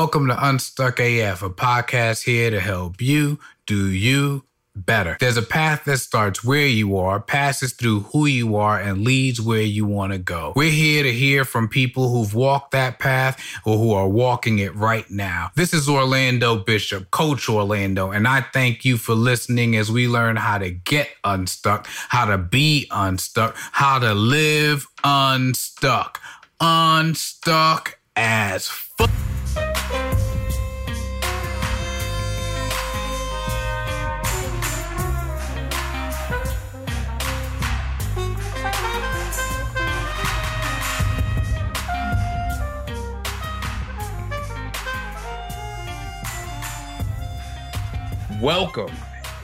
Welcome to Unstuck AF, a podcast here to help you do you better. There's a path that starts where you are, passes through who you are, and leads where you want to go. We're here to hear from people who've walked that path or who are walking it right now. This is Orlando Bishop, Coach Orlando, and I thank you for listening as we learn how to get unstuck, how to be unstuck, how to live unstuck. Unstuck as fuck. Welcome.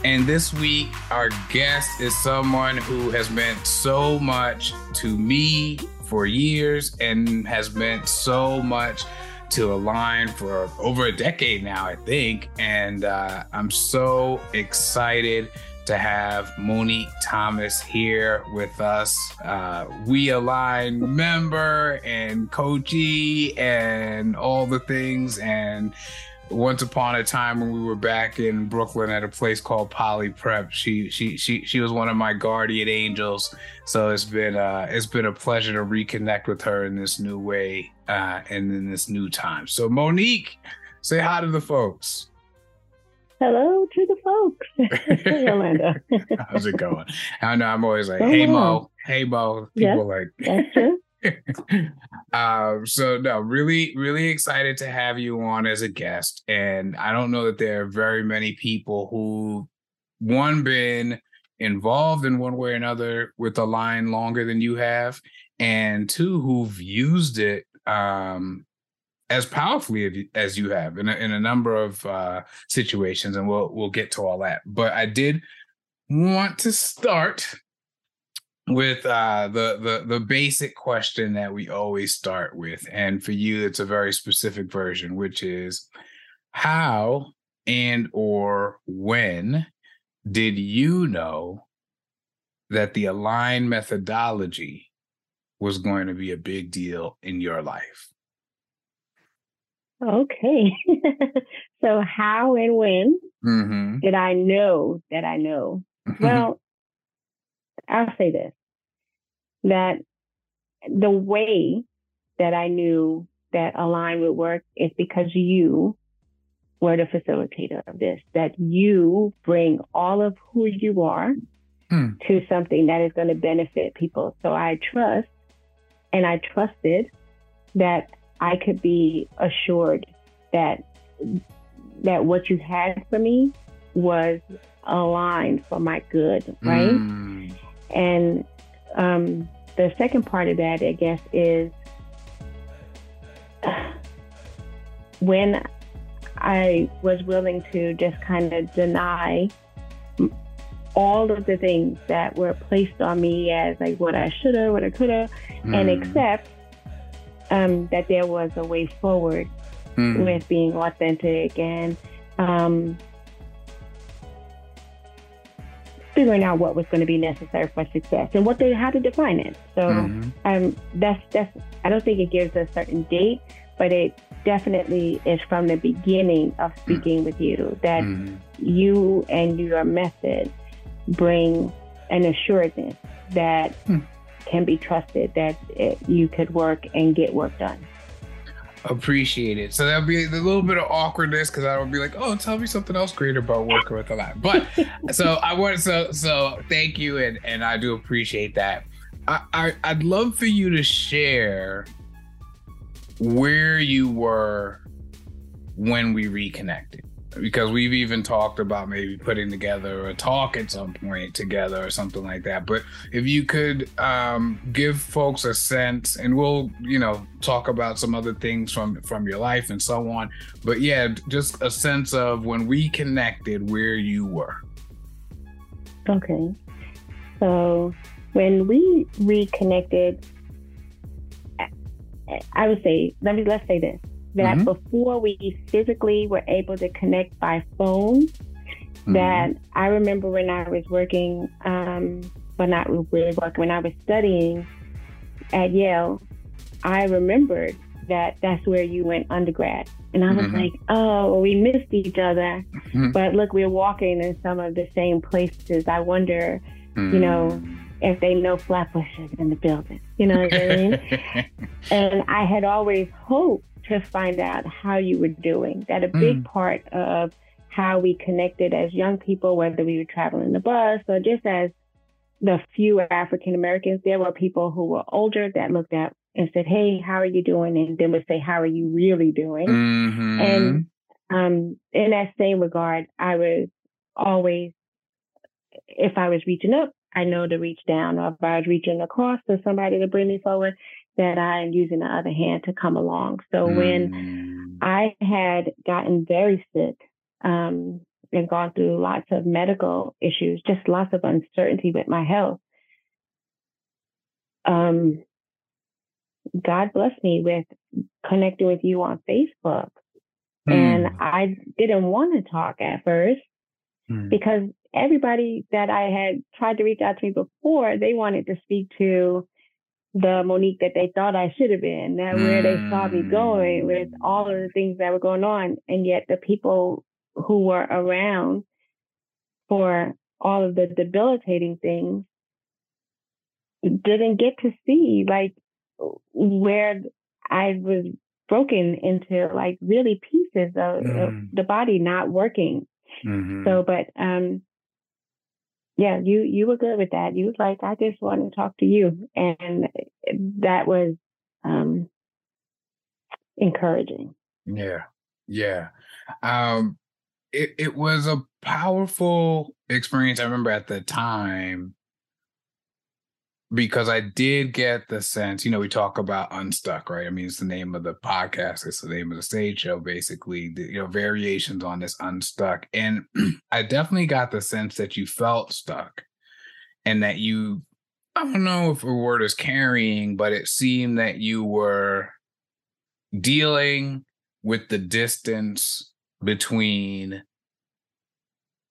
And this week, our guest is someone who has meant so much to me for years and has meant so much to Align for over a decade now, I think. And uh, I'm so excited to have Monique Thomas here with us. Uh, we Align member and coachee and all the things. And once upon a time when we were back in Brooklyn at a place called Poly Prep, she she she she was one of my guardian angels. So it's been uh it's been a pleasure to reconnect with her in this new way uh and in this new time. So Monique, say hi to the folks. Hello to the folks. hey, Amanda. How's it going? I know I'm always like, oh, hey Mo, hey Mo. People like that's true. um, so no, really, really excited to have you on as a guest. And I don't know that there are very many people who one been involved in one way or another with Align longer than you have, and two who've used it um, as powerfully as you have in a, in a number of uh, situations, and we'll we'll get to all that. But I did want to start with uh, the the the basic question that we always start with, and for you, it's a very specific version, which is how and or when did you know that the align methodology was going to be a big deal in your life? Okay. so how and when mm-hmm. did I know that I know? Well, I'll say this that the way that I knew that Align would work is because you were the facilitator of this, that you bring all of who you are hmm. to something that is going to benefit people. So I trust and I trusted that I could be assured that that what you had for me was aligned for my good, right? Mm. And um, the second part of that, I guess, is when I was willing to just kind of deny all of the things that were placed on me as like what I should have, what I could have, mm. and accept um, that there was a way forward mm. with being authentic and um, figuring out what was going to be necessary for success and what they how to define it. So mm-hmm. um, that's that's I don't think it gives a certain date, but it definitely is from the beginning of mm. speaking mm-hmm. with you that mm-hmm. you and your method bring an assuredness that mm. can be trusted that it, you could work and get work done appreciate it. So that'll be a little bit of awkwardness because I will be like, "Oh, tell me something else great about working with a lot." But so I want so so thank you, and and I do appreciate that. I, I I'd love for you to share where you were when we reconnected because we've even talked about maybe putting together a talk at some point together or something like that. But if you could um, give folks a sense, and we'll you know talk about some other things from from your life and so on. But yeah, just a sense of when we connected, where you were. Okay, so when we reconnected, I would say let me let's say this that mm-hmm. before we physically were able to connect by phone, mm-hmm. that I remember when I was working, um, but not really working, when I was studying at Yale, I remembered that that's where you went undergrad. And I was mm-hmm. like, oh, we missed each other. Mm-hmm. But look, we're walking in some of the same places. I wonder, you know, mm. if they know Flatbush in the building. You know what I mean? and I had always hoped to find out how you were doing. That a big mm. part of how we connected as young people, whether we were traveling the bus or just as the few African Americans, there were people who were older that looked at and said, Hey, how are you doing? And then would say, How are you really doing? Mm-hmm. And um, in that same regard, I was always, if I was reaching up, I know to reach down, or if I was reaching across to somebody to bring me forward, that I am using the other hand to come along. So mm-hmm. when mm. I had gotten very sick, um, and gone through lots of medical issues, just lots of uncertainty with my health. Um, God blessed me with connecting with you on Facebook. Mm. And I didn't want to talk at first mm. because everybody that I had tried to reach out to me before, they wanted to speak to the Monique that they thought I should have been, that mm. where they saw me going with hmm. all of the things that were going on. And yet the people who were around for all of the debilitating things didn't get to see like where I was broken into like really pieces of, mm. of the body not working. Mm-hmm. So, but um, yeah, you you were good with that. You was like, I just want to talk to you, and that was um encouraging. Yeah, yeah. Um, it, it was a powerful experience. I remember at the time because I did get the sense, you know, we talk about unstuck, right? I mean, it's the name of the podcast, it's the name of the stage show, basically, the, you know, variations on this unstuck. And I definitely got the sense that you felt stuck and that you, I don't know if a word is carrying, but it seemed that you were dealing with the distance between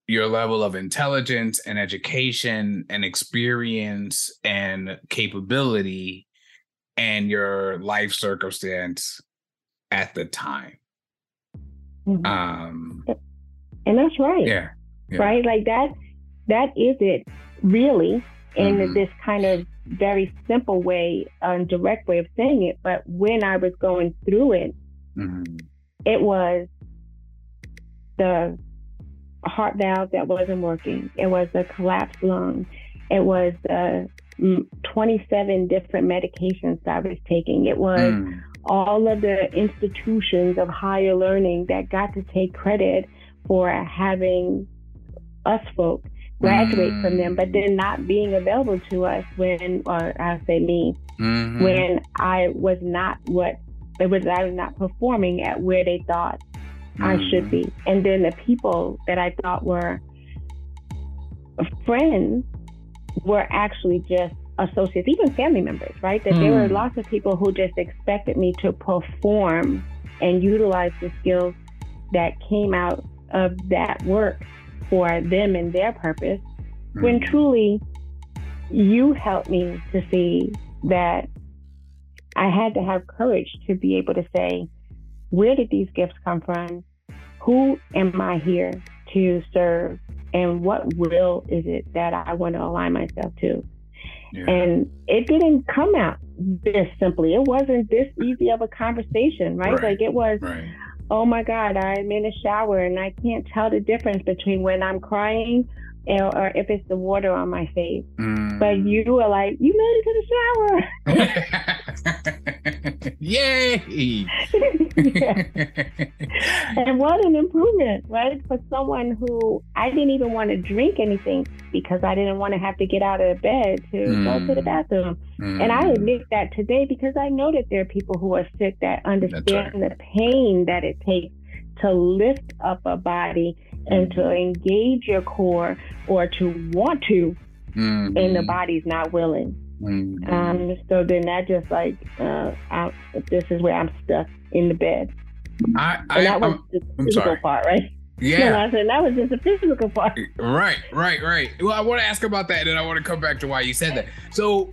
your level of intelligence and education and experience and capability and your life circumstance at the time. Mm-hmm. Um and that's right. Yeah, yeah, Right? Like that that is it really in mm-hmm. this kind of very simple way, um, direct way of saying it. But when I was going through it, mm-hmm. it was the heart valve that wasn't working. It was a collapsed lung. It was uh, 27 different medications that I was taking. It was mm. all of the institutions of higher learning that got to take credit for having us folk graduate mm. from them, but then not being available to us when, or I say me, mm-hmm. when I was not what was, I was not performing at where they thought I should be. And then the people that I thought were friends were actually just associates, even family members, right? That mm. there were hmm. lots of people who just expected me to perform and utilize the skills that came out of that work for them and their purpose. Mm. When truly you helped me to see that I had to have courage to be able to say, where did these gifts come from? Who am I here to serve? And what will is it that I want to align myself to? Yeah. And it didn't come out this simply. It wasn't this easy of a conversation, right? right. Like it was, right. oh my God, I'm in a shower and I can't tell the difference between when I'm crying or if it's the water on my face. Mm. But you were like, you made it to the shower. Yay! and what an improvement, right? For someone who I didn't even want to drink anything because I didn't want to have to get out of bed to mm. go to the mm. bathroom. Mm. And I mm. admit that today because I know that there are people who are sick that understand right. the pain that it takes to lift up a body and to engage your core or to want to, mm-hmm. and the body's not willing. Mm-hmm. Um, so then that just like, uh, I, this is where I'm stuck in the bed. I, I, and that was I'm, the physical sorry. part, right? Yeah. No, I said that was just the physical part. Right, right, right. Well, I want to ask about that, and I want to come back to why you said that. So,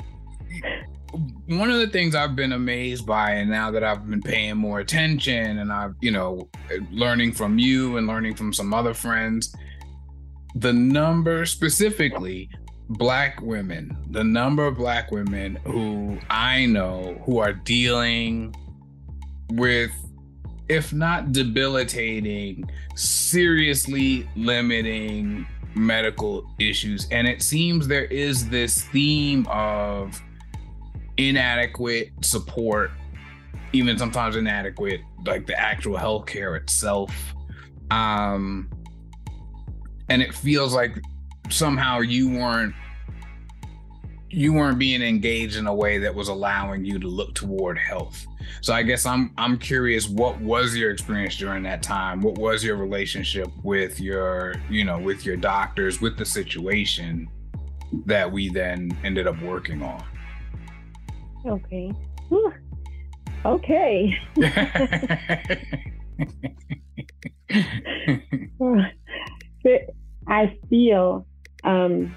one of the things I've been amazed by, and now that I've been paying more attention and I've, you know, learning from you and learning from some other friends, the number specifically black women, the number of black women who I know who are dealing with, if not debilitating, seriously limiting medical issues. And it seems there is this theme of inadequate support, even sometimes inadequate, like the actual healthcare itself. Um, and it feels like somehow you weren't you weren't being engaged in a way that was allowing you to look toward health. So I guess I'm I'm curious what was your experience during that time? What was your relationship with your, you know, with your doctors, with the situation that we then ended up working on? Okay. Whew. Okay. I feel um,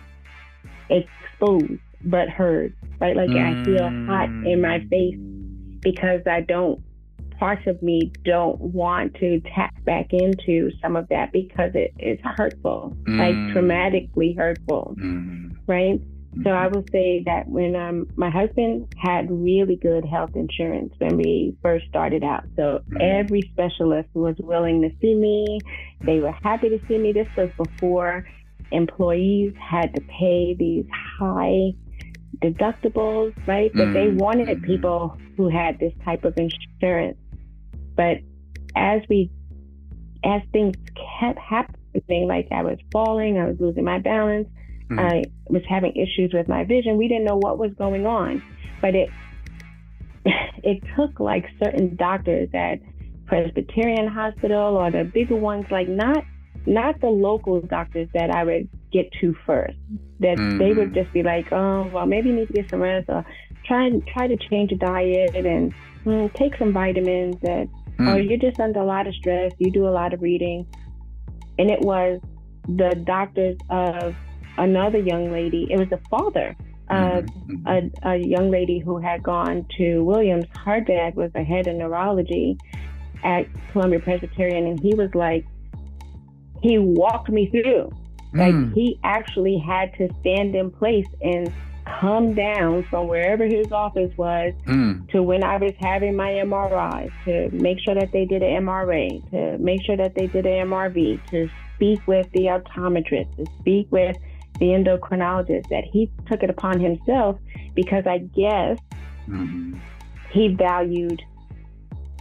exposed but heard, right? Like mm. I feel hot in my face because I don't, parts of me don't want to tap back into some of that because it is hurtful, mm. like traumatically hurtful, mm. right? So I will say that when um, my husband had really good health insurance when we first started out. So mm-hmm. every specialist was willing to see me. They were happy to see me. This was before employees had to pay these high deductibles, right? But mm-hmm. they wanted people who had this type of insurance. But as we, as things kept happening, like I was falling, I was losing my balance, mm-hmm. I was having issues with my vision. We didn't know what was going on, but it it took like certain doctors at Presbyterian Hospital or the bigger ones, like not not the local doctors that I would get to first. That mm-hmm. they would mm-hmm. just be like, oh, well, maybe you need to get some rest or try and try to change your diet and mm, take some vitamins. That mm. or you're just under a lot of stress. You do a lot of reading, and it was the doctors of another young lady. It was the father of mm-hmm. a, a young lady who had gone to Williams. Her dad was a head of neurology at Columbia Presbyterian, and he was like, he walked me through. Like mm. he actually had to stand in place and come down from wherever his office was mm. to when I was having my MRI to make sure that they did an MRA, to make sure that they did an MRV, to speak with the optometrist, to speak with the endocrinologist, that he took it upon himself because I guess mm-hmm. he valued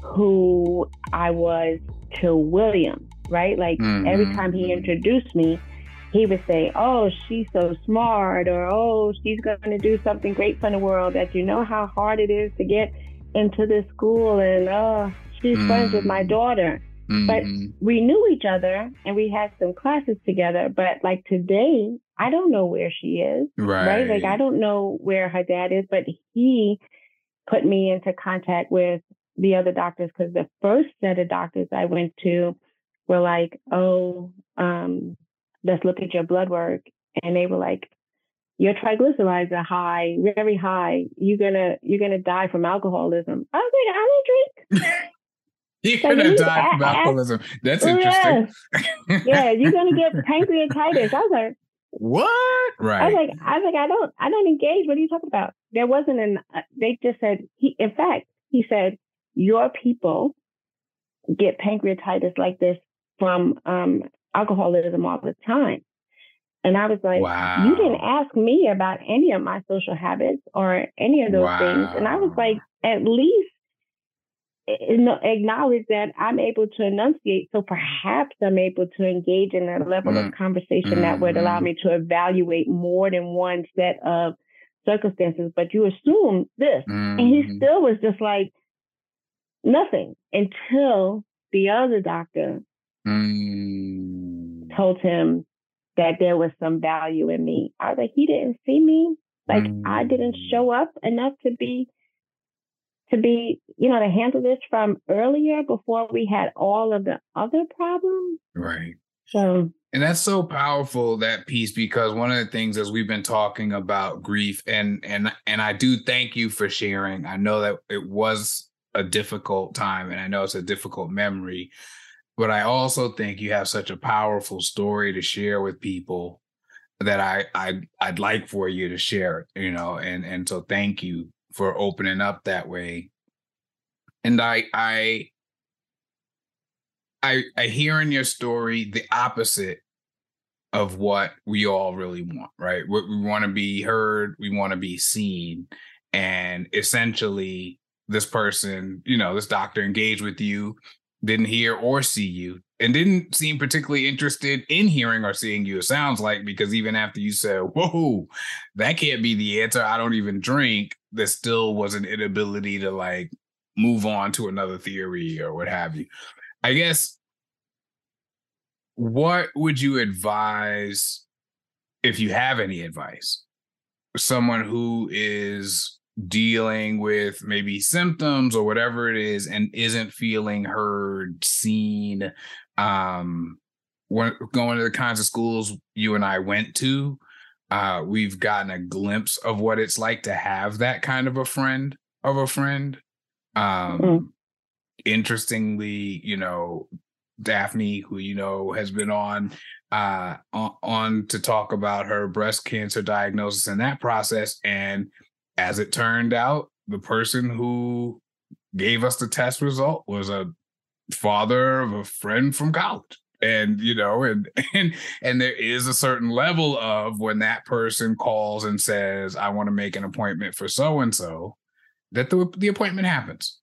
who I was to William right? Like mm-hmm. every time he introduced me, he would say, "Oh, she's so smart," or "Oh, she's going to do something great for the world." That you know how hard it is to get into this school, and oh, she's mm-hmm. friends with my mm-hmm. daughter. Mm-hmm. But we knew each other, and we had some classes together. But like today, I don't know where she is. Right. right? Like I don't know where her dad is, but he put me into contact with the other doctors because the first set of doctors I went to were like, oh, um, let's look at your blood work. And they were like, your triglycerides are high, very high. You're gonna you're gonna die from alcoholism. I was like, I don't drink. you're gonna die from alcoholism. That's interesting. Yeah. yeah, you're gonna get pancreatitis. I was like, what? Right. I was like, I was like, I don't, I don't engage. What are you talking about? There wasn't an. Uh, they just said he. In fact, he said your people get pancreatitis like this from um, alcoholism all the time. And I was like, wow. you didn't ask me about any of my social habits or any of those wow. things. And I was like, at least acknowledge that I'm able to enunciate. So perhaps I'm able to engage in a level mm-hmm. of conversation mm-hmm. that would allow mm-hmm. me to evaluate more than one set of circumstances. But you assume this. Mm-hmm. And he mm-hmm. still was just like, nothing until the other doctor mm. told him that there was some value in me. I was like, he didn't see me. Like mm. I didn't show up enough to be to be, you know, to handle this from earlier before we had all of the other problems. Right. So And that's so powerful that piece because one of the things as we've been talking about grief and and and I do thank you for sharing. I know that it was a difficult time and I know it's a difficult memory, but I also think you have such a powerful story to share with people that I I I'd like for you to share you know, and and so thank you for opening up that way. And I I I I hear in your story the opposite of what we all really want, right? What we want to be heard, we want to be seen. And essentially, this person, you know, this doctor engaged with you, didn't hear or see you, and didn't seem particularly interested in hearing or seeing you. It sounds like because even after you said, Whoa, that can't be the answer. I don't even drink, there still was an inability to like move on to another theory or what have you. I guess what would you advise if you have any advice? Someone who is dealing with maybe symptoms or whatever it is and isn't feeling heard, seen, um, when going to the kinds of schools you and I went to, uh, we've gotten a glimpse of what it's like to have that kind of a friend of a friend. Um, mm-hmm. Interestingly, you know, Daphne, who you know has been on uh, on, on to talk about her breast cancer diagnosis and that process, and as it turned out, the person who gave us the test result was a father of a friend from college. And you know and and and there is a certain level of when that person calls and says i want to make an appointment for so and so that the the appointment happens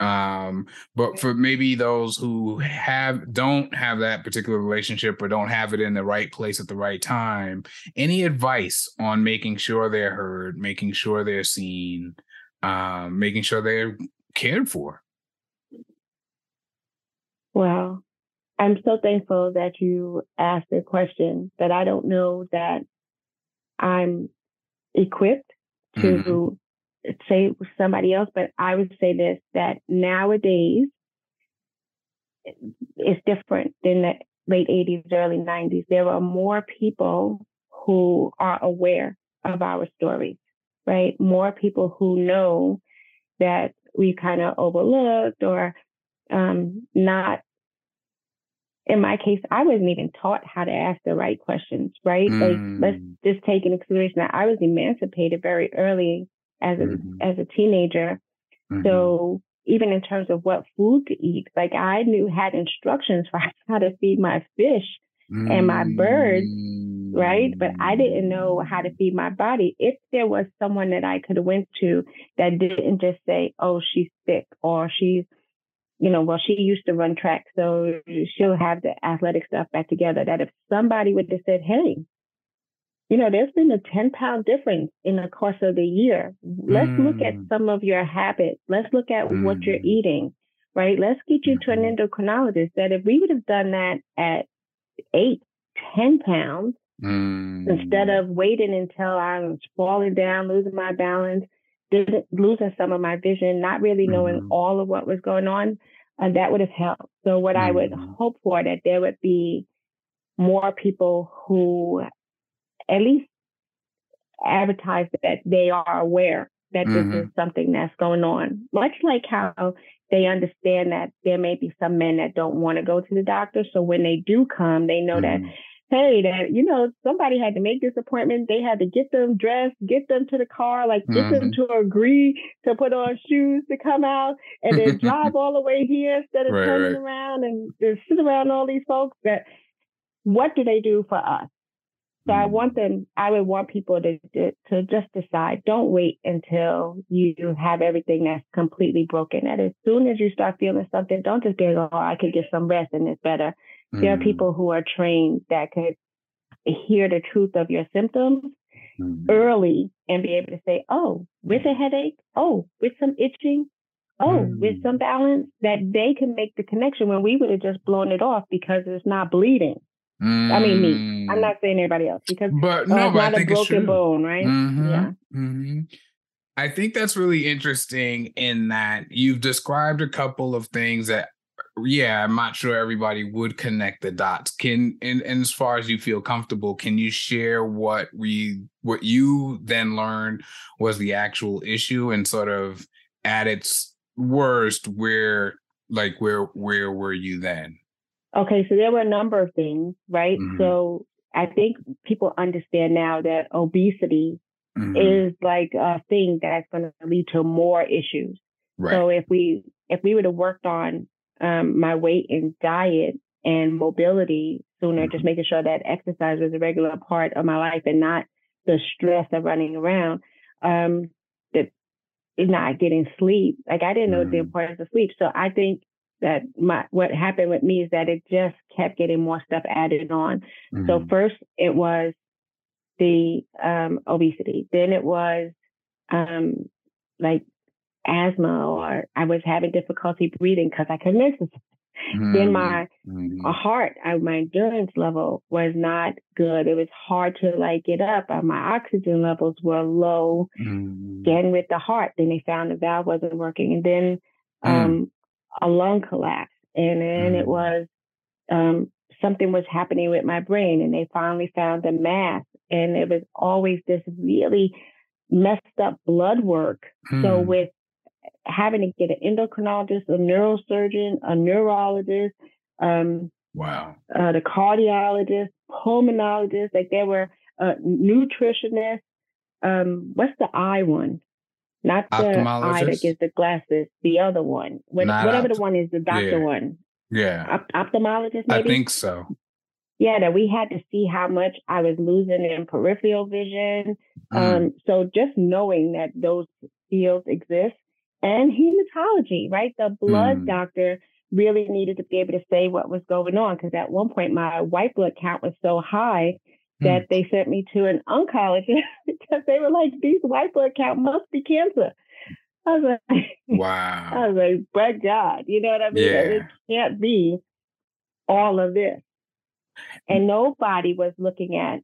um but for maybe those who have don't have that particular relationship or don't have it in the right place at the right time any advice on making sure they're heard making sure they're seen um making sure they're cared for? Well, I'm so thankful that you asked a question that I don't know that I'm equipped to mm-hmm. Say somebody else, but I would say this that nowadays it's different than the late 80s, early 90s. There are more people who are aware of our stories, right? More people who know that we kind of overlooked or um, not in my case, I wasn't even taught how to ask the right questions, right? Mm. Like, let's mm. just take into consideration that I was emancipated very early as a mm-hmm. as a teenager. Mm-hmm. So even in terms of what food to eat, like I knew had instructions for how to feed my fish mm. and my birds, right? But I didn't know how to feed my body. If there was someone that I could have went to that didn't just say, "Oh, she's sick" or "She's you know, well, she used to run track, so she'll have the athletic stuff back together. That if somebody would have said, hey, you know, there's been a 10 pound difference in the course of the year. Let's mm. look at mm. some of your habits. Let's look at mm. what you're mm. eating, right? Let's get you to an mm-hmm. endocrinologist. That if we would have done that at eight, 10 pounds, mm. instead of waiting until I was falling down, losing my balance, losing some of my vision, not really knowing mm-hmm. all of what was going on, uh, that would have helped. So what. I would mm-hmm. hope for that there would be more people who at least advertise that they are aware that mm-hmm. this is something that's going on. Much like how they understand that there may be some men that don't want to go to the doctor. So when they do come, they know that mm-hmm hey, that you know somebody had to make this appointment. They had to get them dressed, get them to the car, like get mm-hmm. them to agree to put on shoes to come out, and then drive all the way here instead of right, turning right. around and just sit around all these folks. That what do they do for us? So I want mm-hmm. them. I would want people to, to to just decide. Don't wait until you have everything that's completely broken. And as soon as you start feeling something, don't just get, oh, I could get some rest and it's better. Mm. There are mm. people who are trained that could hear the truth of your symptoms mm. early and be able to say, oh, with a headache, oh, with some itching, oh, mm. with some balance, that they can make the connection when we would have just blown it off because it's not bleeding. Mm. I mean, me. I'm mm. not saying anybody else because but no, but not a broken bone, right? Mm-hmm. Yeah. Mm-hmm. I think that's really interesting in that you've described a couple of things that yeah, I'm not sure everybody would connect the dots. Can and, and as far as you feel comfortable, can you share what we what you then learned was the actual issue and sort of at its worst, where like where where were you then? Okay, so there were a number of things, right? Mm-hmm. So I think people understand now that obesity mm-hmm. is like a thing that's going to lead to more issues. Right. So if we if we would have worked on um, my weight and diet and mobility sooner, mm-hmm. just making sure that exercise was a regular part of my life and not the stress of running around, um, that not getting sleep. Like I didn't know the mm-hmm. importance of sleep. So I think that my what happened with me is that it just kept getting more stuff added on. Mm-hmm. So first it was the um, obesity, then it was um, like asthma, or I was having difficulty breathing because I couldn't exercise. Mm-hmm. Then my mm-hmm. heart, I, my endurance level was not good. It was hard to like get up. Uh, my oxygen levels were low. Mm-hmm. Again with the heart, then they found the valve wasn't working, and then mm. um, a lung collapse, and then it mm. was um, something was happening with my brain, and they finally found the mass, and it was always this really messed up blood work. So mm. with having to get an endocrinologist, a neurosurgeon, a neurologist, um, wow, uh, the cardiologist, pulmonologist, like there were uh, nutritionists. Um, what's the eye one? Not the eye that gets the glasses. The other one, what, whatever opt- the one is, the doctor yeah. one. Yeah, Op- ophthalmologist. Maybe? I think so. Yeah, that we had to see how much I was losing in peripheral vision. Mm. Um, so just knowing that those fields exist and hematology, right? The blood mm. doctor really needed to be able to say what was going on because at one point my white blood count was so high that mm. they sent me to an oncologist because they were like, these white blood count must be cancer. I was like, wow. I was like, but God, you know what I mean? Yeah. It can't be all of this. And nobody was looking at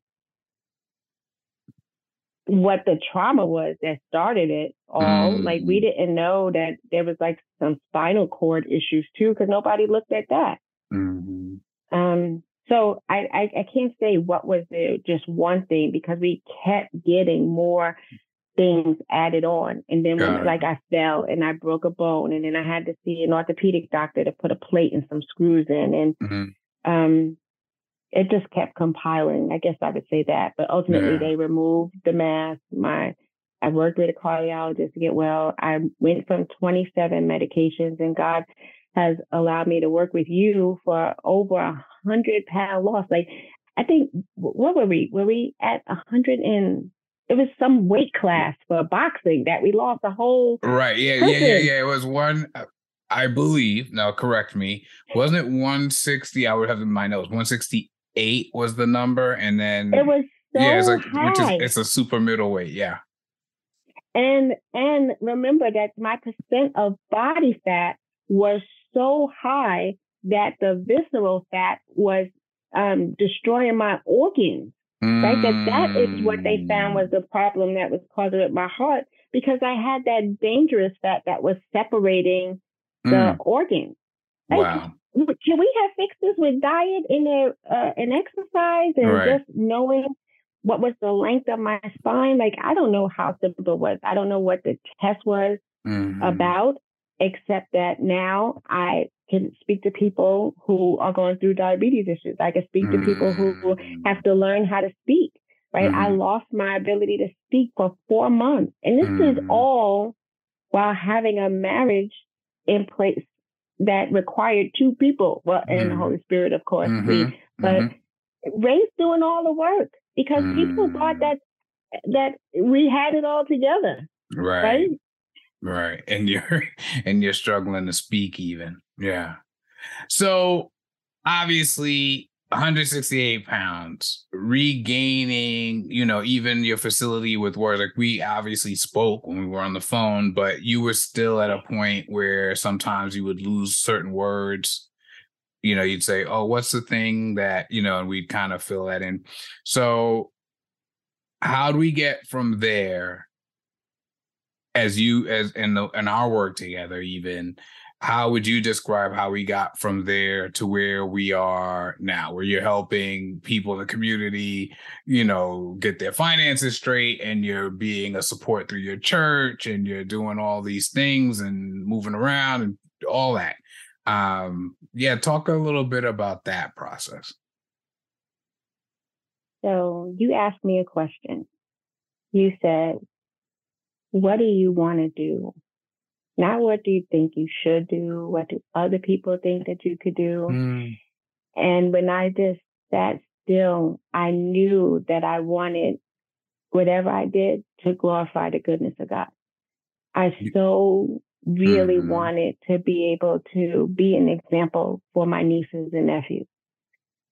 what the trauma was that started it all. Mm. Like we mm. didn't know that there was like some spinal cord issues too, because nobody looked at that. Mm-hmm. Um, so I, I, I can't say what was the just one thing because we kept getting more things added on. And then when, like I fell and I broke a bone and then I had to see an orthopedic doctor to put a plate and some screws in. And mm-hmm. um it just kept compiling. I guess I would say that. But ultimately, yeah. they removed the mass. My I worked with a cardiologist to get well. I went from 27 medications, and God has allowed me to work with you for over a hundred pound loss. Like I think what were we? Were we at a hundred and it was some weight class for boxing that we lost a whole right yeah person. yeah yeah yeah it was one uh, i believe now correct me wasn't it 160 i would have in my notes One sixty eight was the number, and then it was so yeah, it's like high. which is it's a super middleweight, yeah. And and remember that my percent of body fat was so high that the visceral fat was um, destroying my organs. Mm. Right, that that is what they found was the problem that was causing it my heart because I had that dangerous fat that was separating the mm. organs. Wow can we have fixed this with diet and uh, and exercise and right. just knowing what was the length of my spine? Like I don't know how simple it was. I don't know what the test was mm-hmm. about, except that now I can speak to people who are going through diabetes issues. I can speak mm-hmm. to people who mm. have to learn how to speak. Right. Mm-hmm. I lost my ability to speak for four months, and this is mm. all while having a marriage in place that required two people, well, and mm-hmm. the Holy Spirit, of course, mm-hmm. we, but mm-hmm. Ray's doing all the work because people thought mm. that that we had it all together. Right. Right. Right. And you're and you're struggling to speak even. Yeah. So obviously 168 pounds, regaining, you know, even your facility with words. Like we obviously spoke when we were on the phone, but you were still at a point where sometimes you would lose certain words. You know, you'd say, Oh, what's the thing that, you know, and we'd kind of fill that in. So, how do we get from there as you, as in, the, in our work together, even? how would you describe how we got from there to where we are now? Where you're helping people in the community you know get their finances straight and you're being a support through your church and you're doing all these things and moving around and all that. Um yeah talk a little bit about that process. So you asked me a question. You said what do you want to do not what do you think you should do, what do other people think that you could do. Mm. And when I just sat still, I knew that I wanted whatever I did to glorify the goodness of God. I so really mm-hmm. wanted to be able to be an example for my nieces and nephews.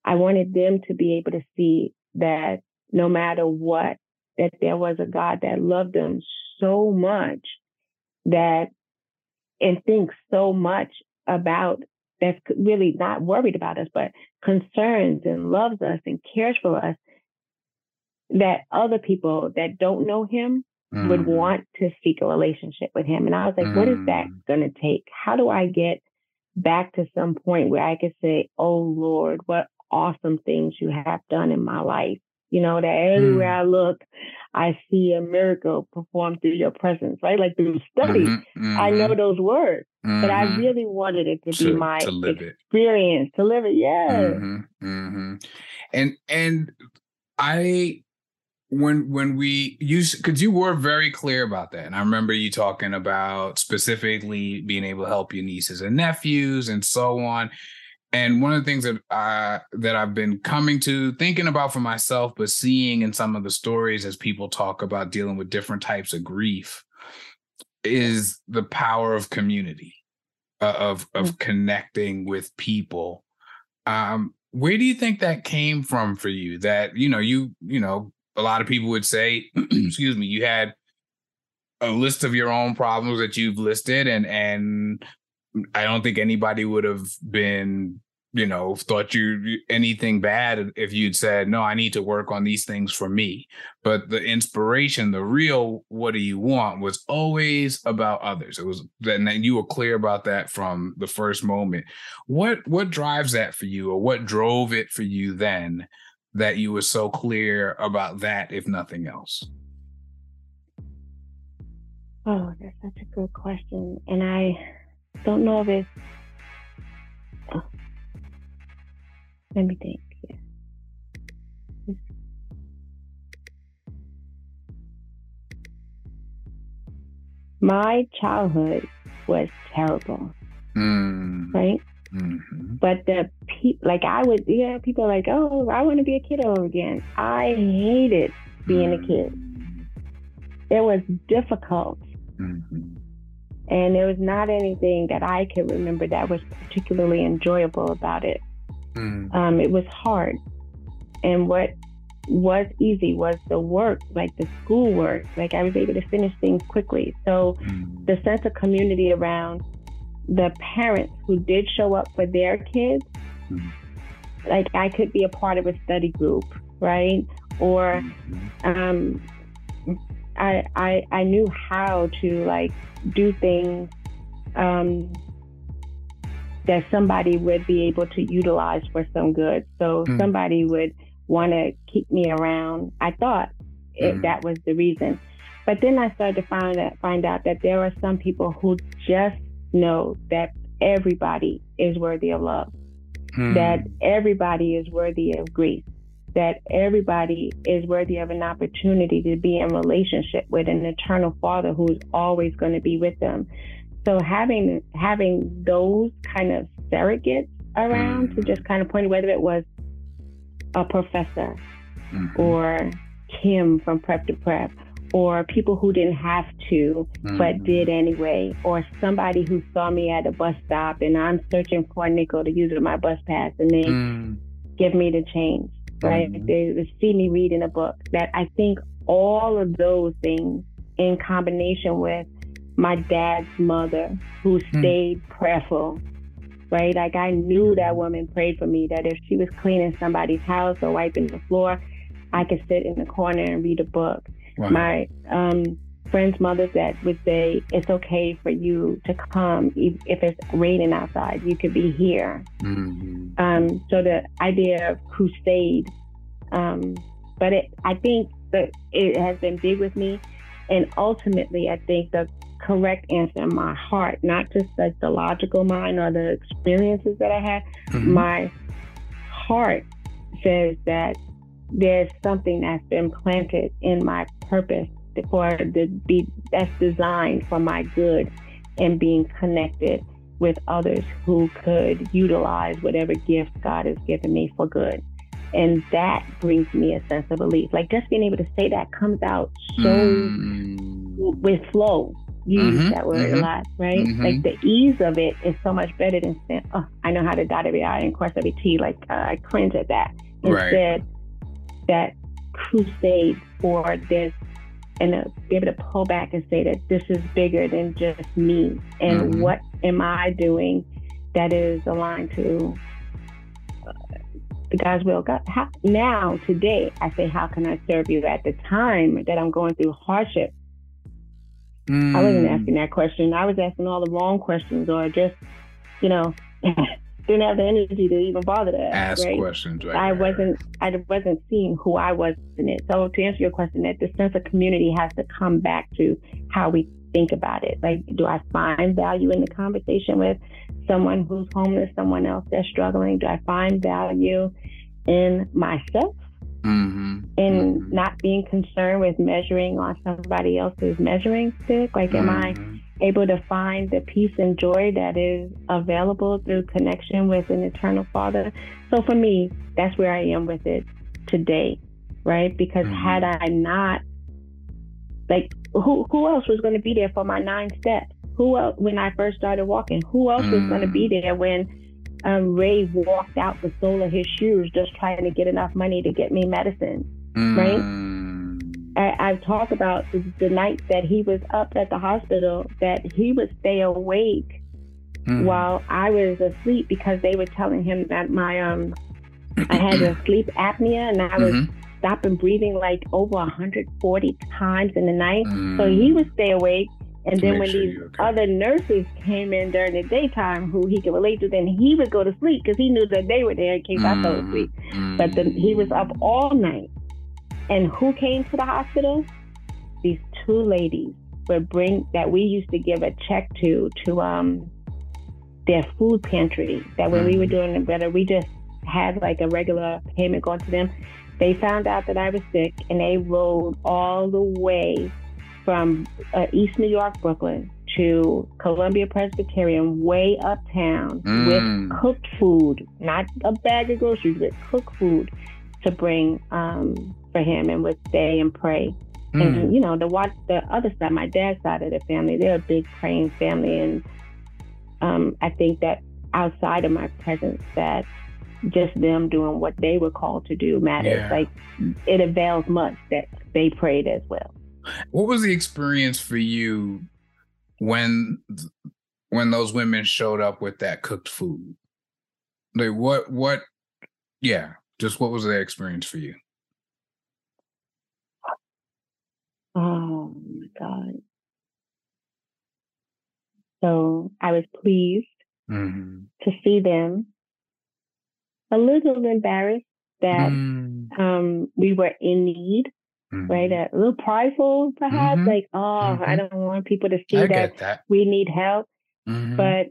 I wanted them to be able to see that no matter what, that there was a God that loved them so much that and thinks so much about that's really not worried about us, but concerns and loves us and cares for us that other people that don't know him mm. would want to seek a relationship with him. And I was like, mm. what is that mm. going to take? How do I get back to some point where I could say, oh Lord, what awesome things you have done in my life? You know, that everywhere mm. I look, I see a miracle performed through your presence, right? Like through study, mm-hmm, mm-hmm. I know mm-hmm. those words, mm-hmm. but I mm-hmm. really wanted it to, to be my to experience it. to live it. Yeah. Mm-hmm, and and I when when we use because you were very clear about that and i remember you talking about specifically being able to help your nieces and nephews and so on and one of the things that I that I've been coming to thinking about for myself, but seeing in some of the stories as people talk about dealing with different types of grief, is the power of community, uh, of of mm-hmm. connecting with people. Um, where do you think that came from for you? That you know, you you know, a lot of people would say, excuse me, you had a list of your own problems that you've listed, and and I don't think anybody would have been, you know, thought you anything bad if you'd said, no, I need to work on these things for me. But the inspiration, the real what do you want was always about others. It was and you were clear about that from the first moment. What what drives that for you or what drove it for you then that you were so clear about that, if nothing else? Oh, that's such a good question. And I don't know if it's. Oh, Let me think. Yeah. My childhood was terrible, mm. right? Mm-hmm. But the people, like I would, yeah, people like, oh, I want to be a kid over again. I hated being mm. a kid. It was difficult. Mm-hmm. And there was not anything that I could remember that was particularly enjoyable about it. Mm. Um, it was hard. And what was easy was the work, like the school work. Like I was able to finish things quickly. So mm. the sense of community around the parents who did show up for their kids, mm. like I could be a part of a study group, right? Or mm-hmm. um, I, I I knew how to like do things um, that somebody would be able to utilize for some good. So mm. somebody would want to keep me around. I thought it, mm. that was the reason, but then I started to find out, find out that there are some people who just know that everybody is worthy of love, mm. that everybody is worthy of grief, that everybody is worthy of an opportunity to be in relationship with an eternal father who's always going to be with them. So having having those kind of surrogates around mm-hmm. to just kind of point whether it was a professor mm-hmm. or Kim from Prep for Prep or people who didn't have to mm-hmm. but did anyway or somebody who saw me at a bus stop and I'm searching for a nickel to use with my bus pass and they mm. give me the change right? Mm-hmm. They, they see me reading a book. That I think all of those things in combination with my dad's mother who hmm. stayed mm. prayerful, right? Like I knew that woman prayed for me that if she was cleaning somebody's house or wiping the floor, I could sit in the corner and read a book. Wow. My um friends' mothers that would say it's okay for you to come if it's raining outside. You could be here. Mm-hmm. Um, so the idea of crusade, um, but it, I think that it has been big with me, and ultimately, I think the correct answer in my heart, not just like the logical mind or the experiences that I had. Mm-hmm. My heart says that there's something that's been planted in my purpose for the be that's designed for my good and being connected with others who could utilize whatever gift God has given me for good. And that brings me a sense of relief. Like just being able to say that comes out so mm. with flow. You mm-hmm, use that word mm-hmm, a lot, right? Mm-hmm. Like the ease of it is so much better than saying, "Oh, I know how to dot every I and cross every T." Like uh, I cringe at that. Instead, right. that crusade for this and uh, be able to pull back and say that this is bigger than just me and mm-hmm. what am i doing that is aligned to uh, god's will god how, now today i say how can i serve you at the time that i'm going through hardship mm. i wasn't mm. asking that question i was asking all the wrong questions or just you know didn't have the energy to even bother to ask, ask right? questions. Right, I right, wasn't I wasn't seeing who I was in it. So to answer your question, that the sense of community has to come back to how we think about it. Like, do I find value in the conversation with someone who's homeless, someone else that's struggling? Do I find value in myself? Mm-hmm. In mm-hmm. not being concerned with measuring on somebody else's measuring stick. Like, am mm-hmm. I able to find the peace and joy that is available through connection with an eternal Father. So for me, that's where I am with it today, right? Because mm-hmm. had I not, like, who who else was going to be there for my nine steps? Who else when I first started walking? Who else mm-hmm. was going to be mm. there when um, Ray walked out the sole of his shoes just trying to get enough money to get me medicine, mm-hmm. right? Mm. I, have talked about the, the nights that he was up at the hospital, that he would stay awake mm. while I was asleep because they were telling him that my um I had a sleep apnea and I was mm-hmm. stopping breathing like over 140 times in the night. Mm. So he would stay awake. And then when sure these okay. other nurses came in during the daytime, who he could relate to, then he would go to sleep because he knew that they were there in case mm. I fell asleep. Mm. But the, he was up all night and who came to the hospital? These two ladies would bring that we used to give a check to to um their food pantry. That when mm-hmm. we were mm-hmm. doing it better, we just had like a regular payment going to them. They found out that I was sick, and they rode all the way from uh, East New York, Brooklyn, to Columbia Presbyterian, way uptown, mm. with cooked food, not a bag of groceries, but cooked food to bring um, for him and would stay and pray. Mm. And you know, the watch the other side, my dad's side of the family, they're a big praying family, and um, I think that outside of my presence, that just them doing what they were called to do matters. Yeah. Like it avails much that they prayed as well. What was the experience for you when when those women showed up with that cooked food? Like what what yeah, just what was the experience for you? Oh my God. So I was pleased mm-hmm. to see them. A little embarrassed that mm. um, we were in need, mm-hmm. right? A little prideful, perhaps, mm-hmm. like, oh, I mm-hmm. don't want people to see that, that, we need help. Mm-hmm. But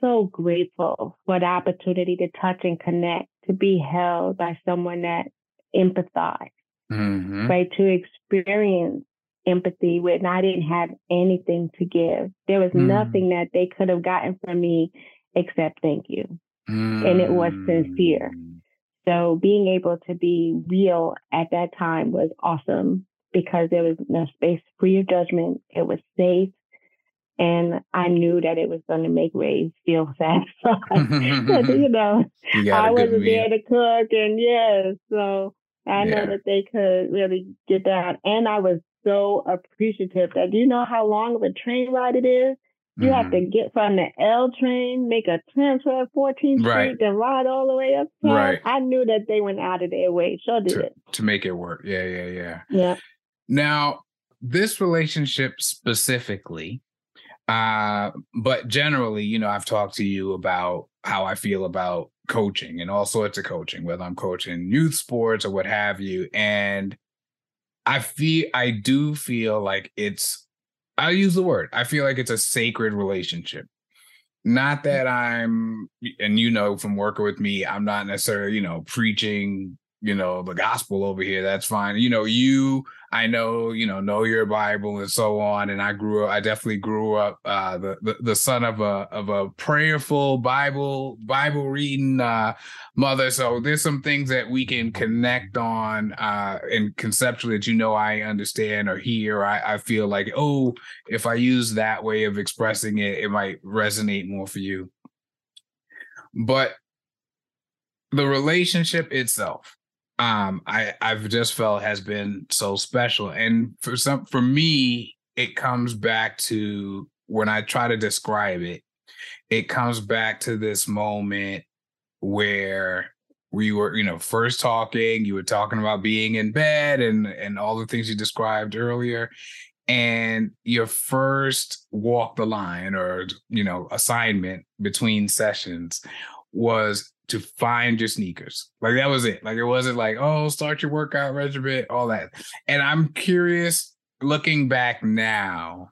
so grateful for the opportunity to touch and connect, to be held by someone that empathized mm-hmm. right? To experience empathy when I didn't have anything to give. There was mm. nothing that they could have gotten from me except thank you. Mm. And it was sincere. So being able to be real at that time was awesome because there was no space free of judgment. It was safe. And I knew that it was going to make Ray feel satisfied. you know, you I wasn't there to cook. And yes, yeah, so I yeah. know that they could really get down. And I was so appreciative that do you know how long of a train ride it is? You mm-hmm. have to get from the L train, make a transfer at 14th right. Street, then ride all the way up. Right. I knew that they went out of their way. Sure did to, it. To make it work. Yeah, yeah, yeah. Yeah. Now, this relationship specifically, uh, but generally, you know, I've talked to you about how I feel about coaching and all sorts of coaching, whether I'm coaching youth sports or what have you. And I feel I do feel like it's I use the word. I feel like it's a sacred relationship. Not mm. that I'm and you know from working with me, I'm not necessarily, you know, preaching you know the gospel over here that's fine you know you i know you know know your bible and so on and i grew up i definitely grew up uh the the, the son of a of a prayerful bible bible reading uh mother. So there's some things that we can connect on uh and conceptually that you know i understand or hear. I i feel like oh if i use that way of expressing it it might resonate more for you. But the relationship itself um i i've just felt has been so special. And for some for me it comes back to when i try to describe it it comes back to this moment where we were you know first talking you were talking about being in bed and and all the things you described earlier. And your first walk the line or you know assignment between sessions was to find your sneakers. Like that was it. Like it wasn't like, oh, start your workout regimen, all that. And I'm curious, looking back now,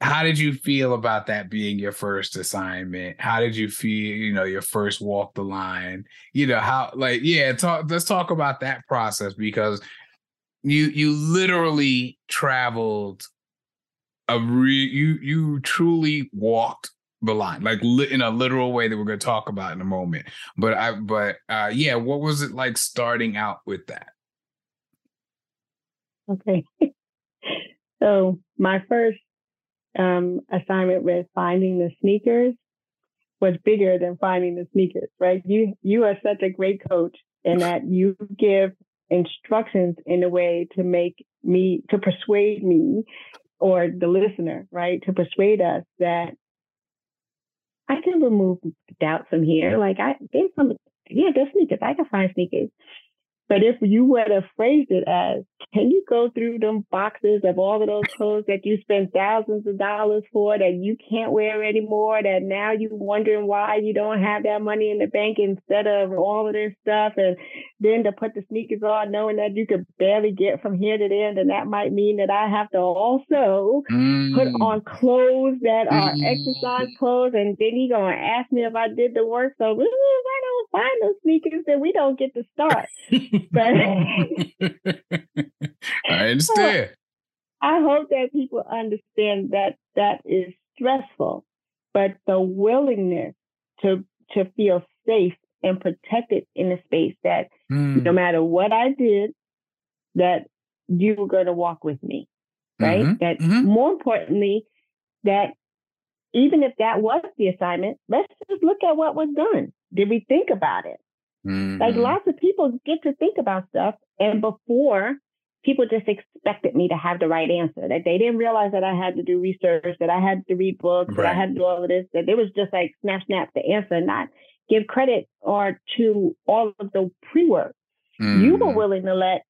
how did you feel about that being your first assignment? How did you feel, you know, your first walk the line? You know, how like, yeah, talk let's talk about that process because you you literally traveled a re you you truly walked the line, like li- in a literal way that we're going to talk about in a moment. But I, but uh, yeah, what was it like starting out with that? Okay, so my first um, assignment with finding the sneakers was bigger than finding the sneakers. Right? You you are such a great coach in that you give instructions in a way to make me to persuade me or the listener, right, to persuade us that I can remove doubt from here. Like I there's some yeah, there's sneakers. I can find sneakers. But if you would have phrased it as, can you go through them boxes of all of those clothes that you spent thousands of dollars for that you can't wear anymore, that now you're wondering why you don't have that money in the bank instead of all of this stuff, and then to put the sneakers on knowing that you could barely get from here to there, then that might mean that I have to also mm. put on clothes that are mm. exercise clothes, and then he gonna ask me if I did the work. So if I don't find those sneakers, then we don't get to start. but I understand. I hope that people understand that that is stressful, but the willingness to to feel safe and protected in a space that mm. no matter what I did, that you were going to walk with me, right? Mm-hmm. That mm-hmm. more importantly, that even if that was the assignment, let's just look at what was done. Did we think about it? Mm-hmm. Like lots of people get to think about stuff. And before, people just expected me to have the right answer, that they didn't realize that I had to do research, that I had to read books, right. that I had to do all of this, that it was just like snap, snap the answer, not give credit or to all of the pre work. Mm-hmm. You were mm-hmm. willing to let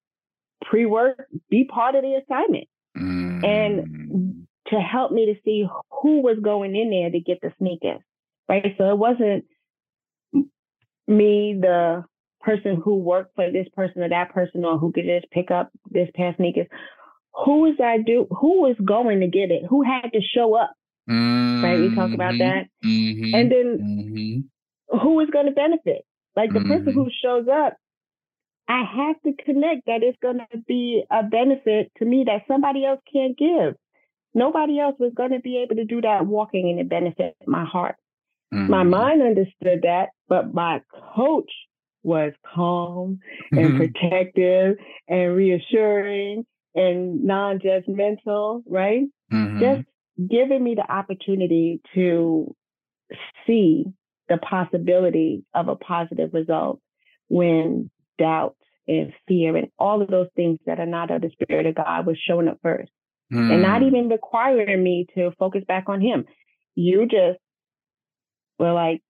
pre work be part of the assignment. Mm-hmm. And to help me to see who was going in there to get the sneakers, right? So it wasn't me, the person who worked for this person or that person, or who could just pick up this pair of sneakers, who was I do? Who was going to get it? Who had to show up? Mm-hmm. Right? We talk about mm-hmm. that, mm-hmm. and then mm-hmm. who is going to benefit? Like the person who mm-hmm. shows up, I have to connect that it's going to be a benefit to me that somebody else can't give. Nobody else was going to be able to do that walking and it benefit my heart. Mm-hmm. My mind understood that, but my coach was calm and mm-hmm. protective and reassuring and non-judgmental, right? Mm-hmm. Just giving me the opportunity to see the possibility of a positive result when doubt and fear and all of those things that are not of the spirit of God was showing up first. Mm. And not mm. even requiring me to focus back on him. You just were like,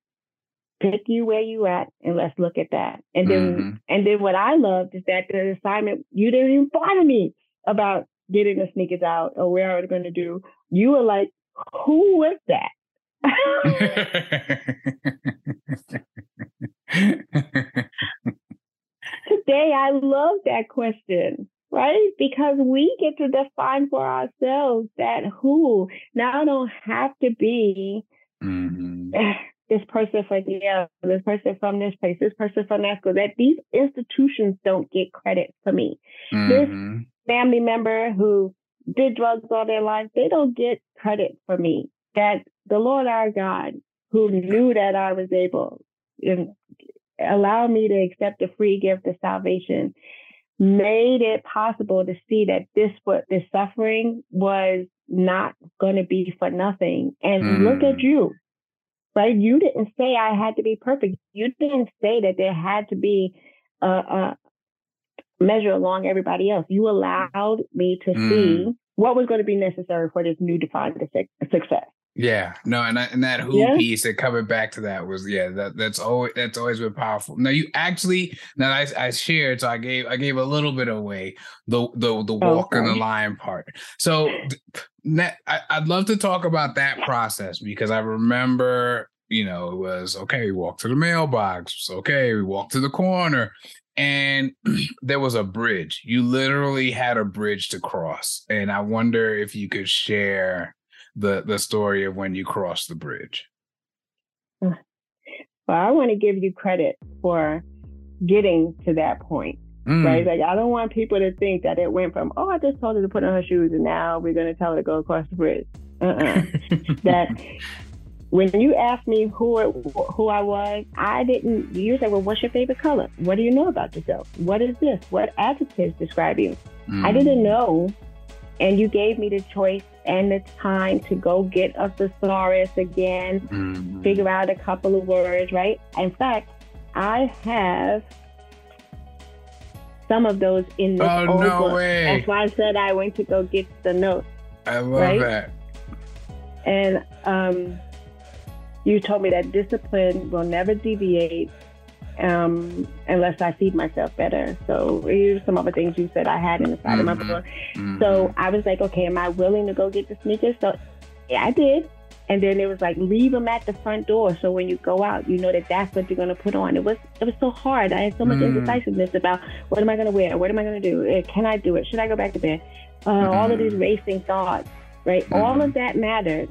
pick you where you at and let's look at that. And then mm-hmm. and then what I loved is that the assignment you didn't even bother me. about getting the sneakers out or where I was going to do, you were like, who was that? Today, I love that question, right? Because we get to define for ourselves that who. Now, don't have to be mm-hmm. this person from Yale, this person from this place, this person from that school. That these institutions don't get credit for me. Mm-hmm. This family member who did drugs all their life, they don't get credit for me. That the Lord our God, who knew that I was able and allowed me to accept the free gift of salvation, made it possible to see that this what this suffering was not going to be for nothing. And mm. look at you, right? You didn't say I had to be perfect. You didn't say that there had to be a, a measure along everybody else. You allowed me to mm. see what was going to be necessary for this new defined success. Yeah, no, and and that who yeah. piece that coming back to that was yeah that that's always that's always been powerful. Now you actually now I, I shared so I gave I gave a little bit away the the the walk okay. and the line part. So that, I, I'd love to talk about that process because I remember you know it was okay we walked to the mailbox okay we walked to the corner and there was a bridge. You literally had a bridge to cross, and I wonder if you could share the the story of when you crossed the bridge. Well, I want to give you credit for getting to that point. Mm. Right? Like I don't want people to think that it went from, oh, I just told her to put on her shoes and now we're gonna tell her to go across the bridge. Uh-uh. that when you asked me who who I was, I didn't. You said, "Well, what's your favorite color? What do you know about yourself? What is this? What adjectives describe you?" Mm. I didn't know, and you gave me the choice and the time to go get a thesaurus again, mm-hmm. figure out a couple of words, right? In fact, I have some of those in this oh, old no book. Way. That's why I said I went to go get the notes. I love right? that. And um, you told me that discipline will never deviate um, unless I feed myself better. So here's some other things you said I had in the side mm-hmm. of my book. Mm-hmm. So I was like, okay, am I willing to go get the sneakers? So yeah, I did. And then it was like, leave them at the front door. So when you go out, you know that that's what you're going to put on. It was, it was so hard. I had so much mm. indecisiveness about what am I going to wear? What am I going to do? Eh, can I do it? Should I go back to bed? Uh. All of these mm-hmm. racing thoughts, right? All of mm-hmm. that mattered.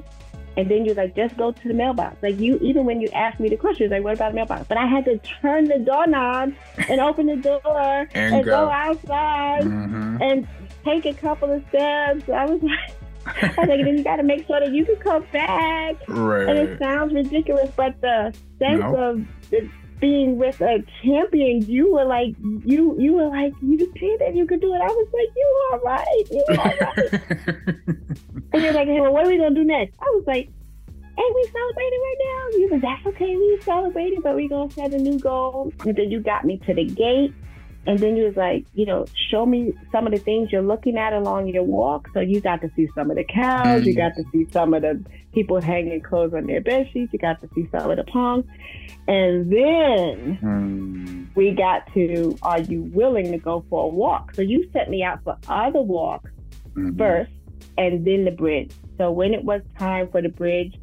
And then you're like, just go to the mailbox. Like you, even when you asked me the question, like, what about the mailbox? But I had to turn the doorknob and open the door and, and go. go. outside mm-hmm. and take a couple of steps. I was like, I was like, then you got to make sure that you can come back. Right. And it sounds ridiculous, but the sense nope. of the, being with a champion, you were like, you you were like, you did it, you could do it. I was like, you are right, you are right. and you're like, hey, well, what are we gonna do next? I was like, hey, we celebrating right now. You was that's okay, we celebrating, but we gonna set a new goal. And then you got me to the gate. And then you was like, you know, show me some of the things you're looking at along your walk. So you got to see some of the cows, you got to see some of the people hanging clothes on their bed sheets, you got to see some of the palms. And then mm. we got to, are you willing to go for a walk? So you set me out for other walks mm-hmm. first and then the bridge. So when it was time for the bridge,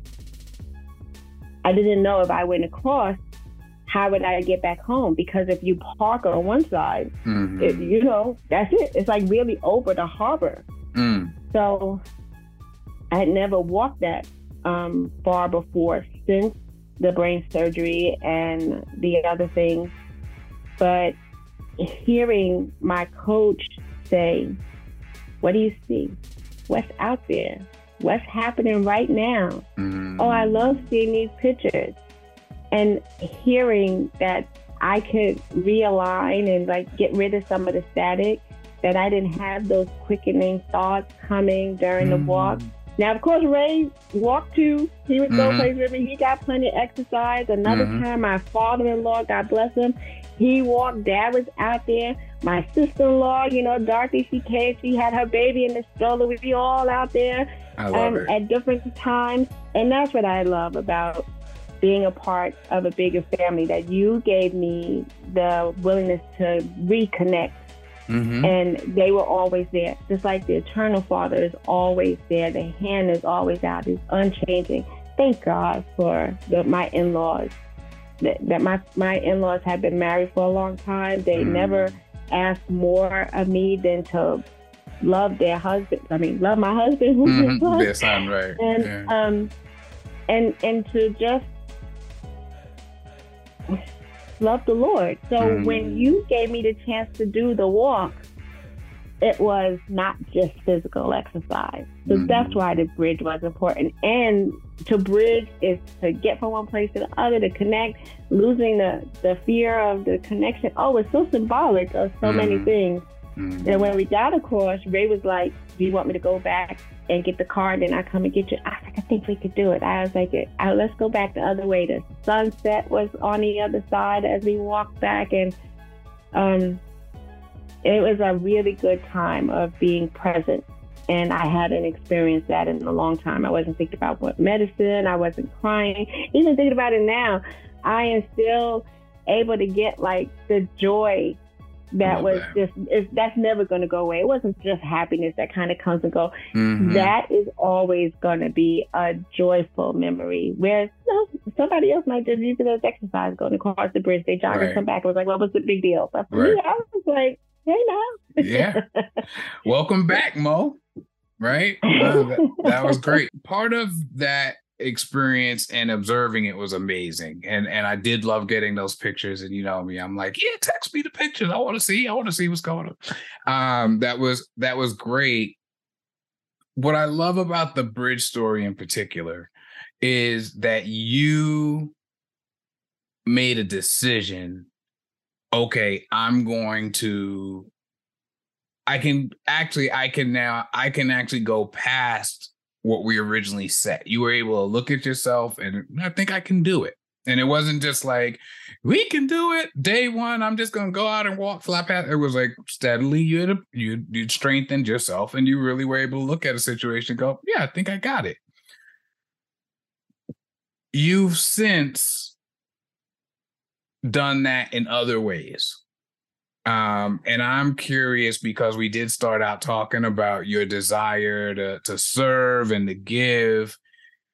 I didn't know if I went across, how would I get back home? Because if you park on one side, mm-hmm. it, you know, that's it. It's like really over the harbor. Mm. So I had never walked that um, far before since the brain surgery and the other things. But hearing my coach say, What do you see? What's out there? What's happening right now? Mm-hmm. Oh, I love seeing these pictures and hearing that I could realign and like get rid of some of the static, that I didn't have those quickening thoughts coming during mm-hmm. the walk. Now, of course, Ray walked too. He would go mm-hmm. places with me. He got plenty of exercise. Another mm-hmm. time, my father-in-law, God bless him, he walked. Dad was out there. My sister-in-law, you know, Dorothy, she came. She had her baby in the stroller. We'd be all out there um, at different times, and that's what I love about being a part of a bigger family. That you gave me the willingness to reconnect Mm-hmm. And they were always there, just like the eternal Father is always there. The hand is always out, it's unchanging. Thank God for the, my in laws. That, that, my, my in laws have been married for a long time. They mm-hmm. never asked more of me than to love their husband. I mean, love my husband, who's mm-hmm. their son, right? And yeah. um, and and to just love the Lord. So mm. when you gave me the chance to do the walk, it was not just physical exercise. So mm. that's why the bridge was important. And to bridge is to get from one place to the other, to connect, losing the, the fear of the connection. Oh, it's so symbolic of so mm. many things. Mm. And when we got across, Ray was like, Do you want me to go back and get the car and then I come and get you? I was like, I think we could do it. I was like, uh, let's go back the other way. The sunset was on the other side as we walked back. And um, it was a really good time of being present. And I hadn't experienced that in a long time. I wasn't thinking about what medicine, I wasn't crying. Even thinking about it now, I am still able to get like the joy that was that. just it's, that's never going to go away. It wasn't just happiness that kind of comes and go. Mm-hmm. That is always going to be a joyful memory. Whereas you know, somebody else might just use it as exercise, going across the bridge, they jog right. and come back. I was like, what was the big deal? But for right. me, I was like, hey now. yeah. Welcome back, Mo. Right? that, that was great. Part of that experience and observing it was amazing. And and i did love getting those pictures and you know me i'm like yeah text me the pictures. I want to see i want to see what's going on. Um that was that was great. What i love about the bridge story in particular is that you made a decision okay i'm going to i can actually i can now i can actually go past what we originally set. You were able to look at yourself and I think I can do it. And it wasn't just like, we can do it day one. I'm just gonna go out and walk fly past. It was like steadily you had you you strengthened yourself and you really were able to look at a situation and go, yeah, I think I got it. You've since done that in other ways. Um, and I'm curious because we did start out talking about your desire to to serve and to give.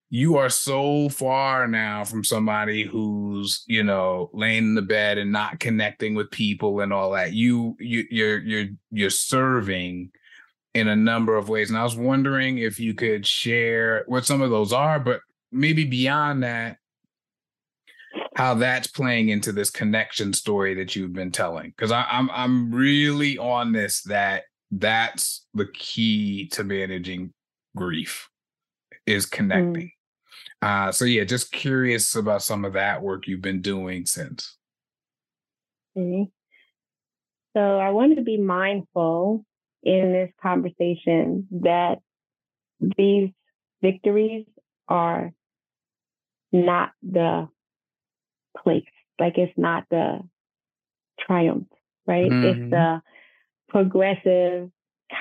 You are so far now from somebody who's, you know, laying in the bed and not connecting with people and all that. You you you're you're you're serving in a number of ways. And I was wondering if you could share what some of those are, but maybe beyond that, how that's playing into this connection story that you've been telling because i'm i'm really on this that that's the key to managing grief is connecting mm. uh so yeah just curious about some of that work you've been doing since okay. so i want to be mindful in this conversation that these victories are not the place. Like it's not the triumph, right? Mm-hmm. It's the progressive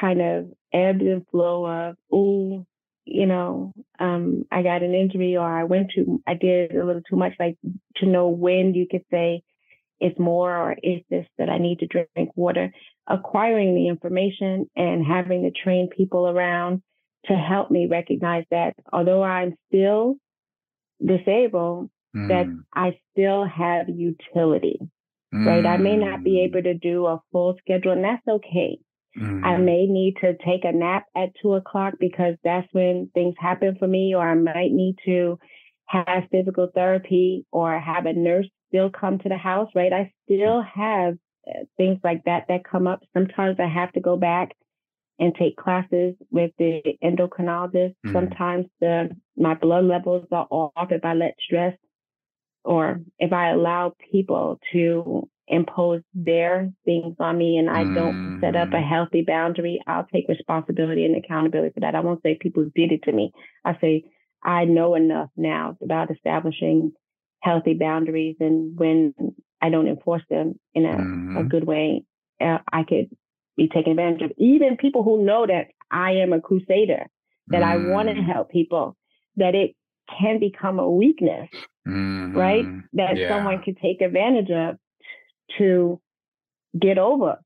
kind of ebb and flow of, oh, you know, um, I got an injury or I went to, I did a little too much, like to know when you could say it's more or is this that I need to drink water. Acquiring the information and having to train people around to help me recognize that although I'm still disabled, mm. that I still have utility, mm. right? I may not be mm. able to do a full schedule, and that's okay. Mm. I may need to take a nap at two o'clock because that's when things happen for me, or I might need to have physical therapy or have a nurse still come to the house, right? I still have uh, things like that that come up. Sometimes I have to go back and take classes with the endocrinologist. Mm. Sometimes the my blood levels are off if I let stress or if I allow people to impose their things on me and I don't set up a mm. healthy boundary, I'll take responsibility and accountability for that. I won't say people did it to me. I say I know enough now about establishing healthy boundaries and when I don't enforce them in a, mm-hmm. a good way, uh, I could be taken advantage of. Even people who know that I am a crusader, that mm. I want to help people, that it can become a weakness mm-hmm. right? That yeah. someone could take advantage of to get over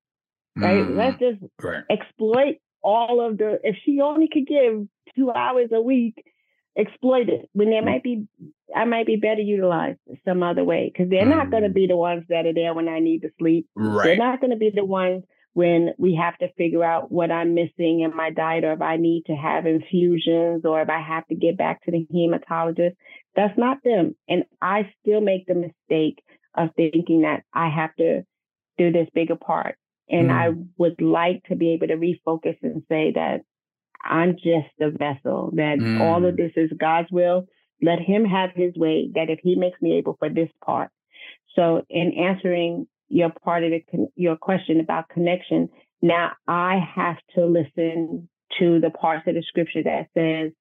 right? Mm-hmm. Let's just right. exploit all of the. If she only could give two hours a week, exploit it. When there mm-hmm. might be, I might be better utilized some other way because they're mm-hmm. not going to be the ones that are there when I need to sleep. Right. They're not going to be the ones when we have to figure out what I'm missing in my diet or if I need to have infusions or if I have to get back to the hematologist. That's not them. And I still make the mistake of thinking that I have to do this bigger part. And mm. I would like to be able to refocus and say that I'm just a vessel, that mm. all of mm. this is God's will. Let him have his way, that if he makes me able for this part. So in answering your part of the, your question about connection. Now I have to listen to the parts of the scripture that says